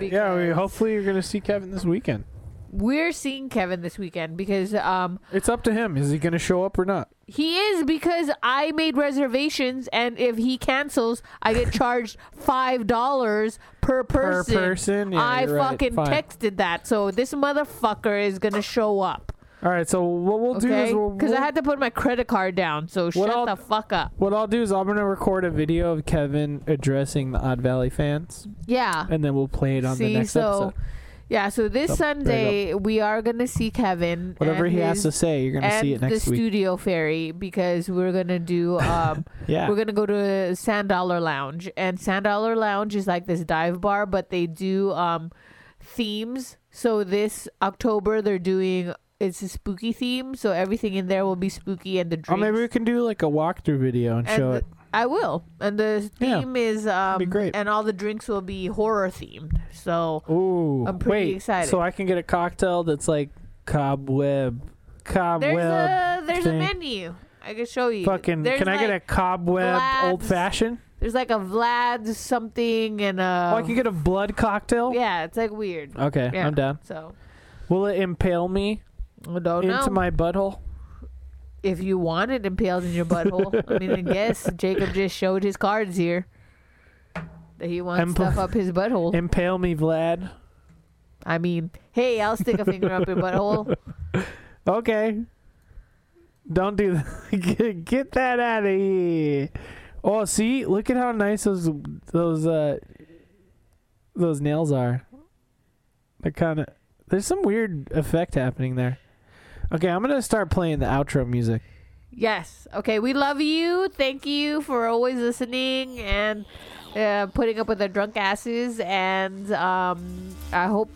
Yeah, we, hopefully you're gonna see Kevin this weekend. we're seeing Kevin this weekend because um It's up to him. Is he gonna show up or not? He is because I made reservations and if he cancels I get <laughs> charged five dollars per person. Per person. Yeah, I you're right. fucking Fine. texted that. So this motherfucker is gonna show up. All right. So what we'll do is Okay? we'll, Because we'll- I had to put my credit card down. So shut I'll- the fuck up. What I'll do is I'm gonna record a video of Kevin addressing the Odd Valley fans, Yeah. and then we'll play it on See, the next so episode. Yeah, so this So, Sunday we are gonna see Kevin. Whatever he has to say, you're gonna see it next the week. studio ferry because we're gonna do <laughs> um Yeah. we're gonna go to Sand Dollar Lounge and Sand Dollar Lounge is like this dive bar but they do um themes so this October they're doing it's a spooky theme so everything in there will be spooky and the drinks maybe we can do like a walkthrough video and, and show the- it. I will and the Yeah, theme is um be great. and all the drinks will be horror themed so Ooh, I'm pretty wait, excited. So I can get a cocktail that's like cobweb, cobweb. there's a there's thing. a menu I can show you Fucking, There's can I get a cobweb Vlad's- old fashioned? there's like a Vlad something and a oh, I can get a blood cocktail. yeah it's like weird Okay, Yeah. I'm down. so Will it impale me I don't into know. my butthole? If you want it impaled in your butthole. I mean, I guess Jacob just showed his cards here that he wants Impl- stuff up his butthole. Impale me, Vlad. I mean, hey, I'll stick a finger up your butthole. <laughs> Okay. Don't do that. <laughs> get, get that out of here. Oh, see, look at how nice those those uh those nails are. They're kind of there's some weird effect happening there. Okay, I'm gonna start playing the outro music. Yes. Okay, we love you. Thank you for always listening and uh, putting up with our drunk asses. And um, I hope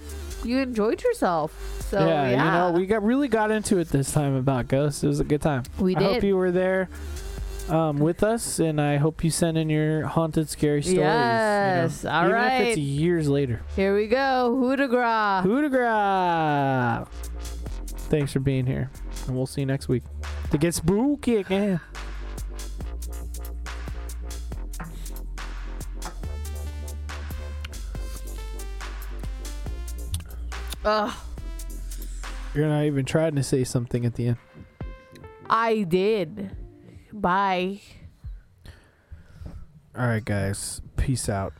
you enjoyed yourself. So yeah, yeah, you know, we got really got into it this time about ghosts. It was a good time. We did. I hope you were there um, with us, and I hope you send in your haunted, scary stories. Yes, you know, all even if it's years later. Here we go. Coup de grace. Coup de grace. Thanks for being here, and we'll see you next week to get spooky again. <sighs> Ugh, You're not even trying to say something at the end. I did. Bye. All right, guys. Peace out.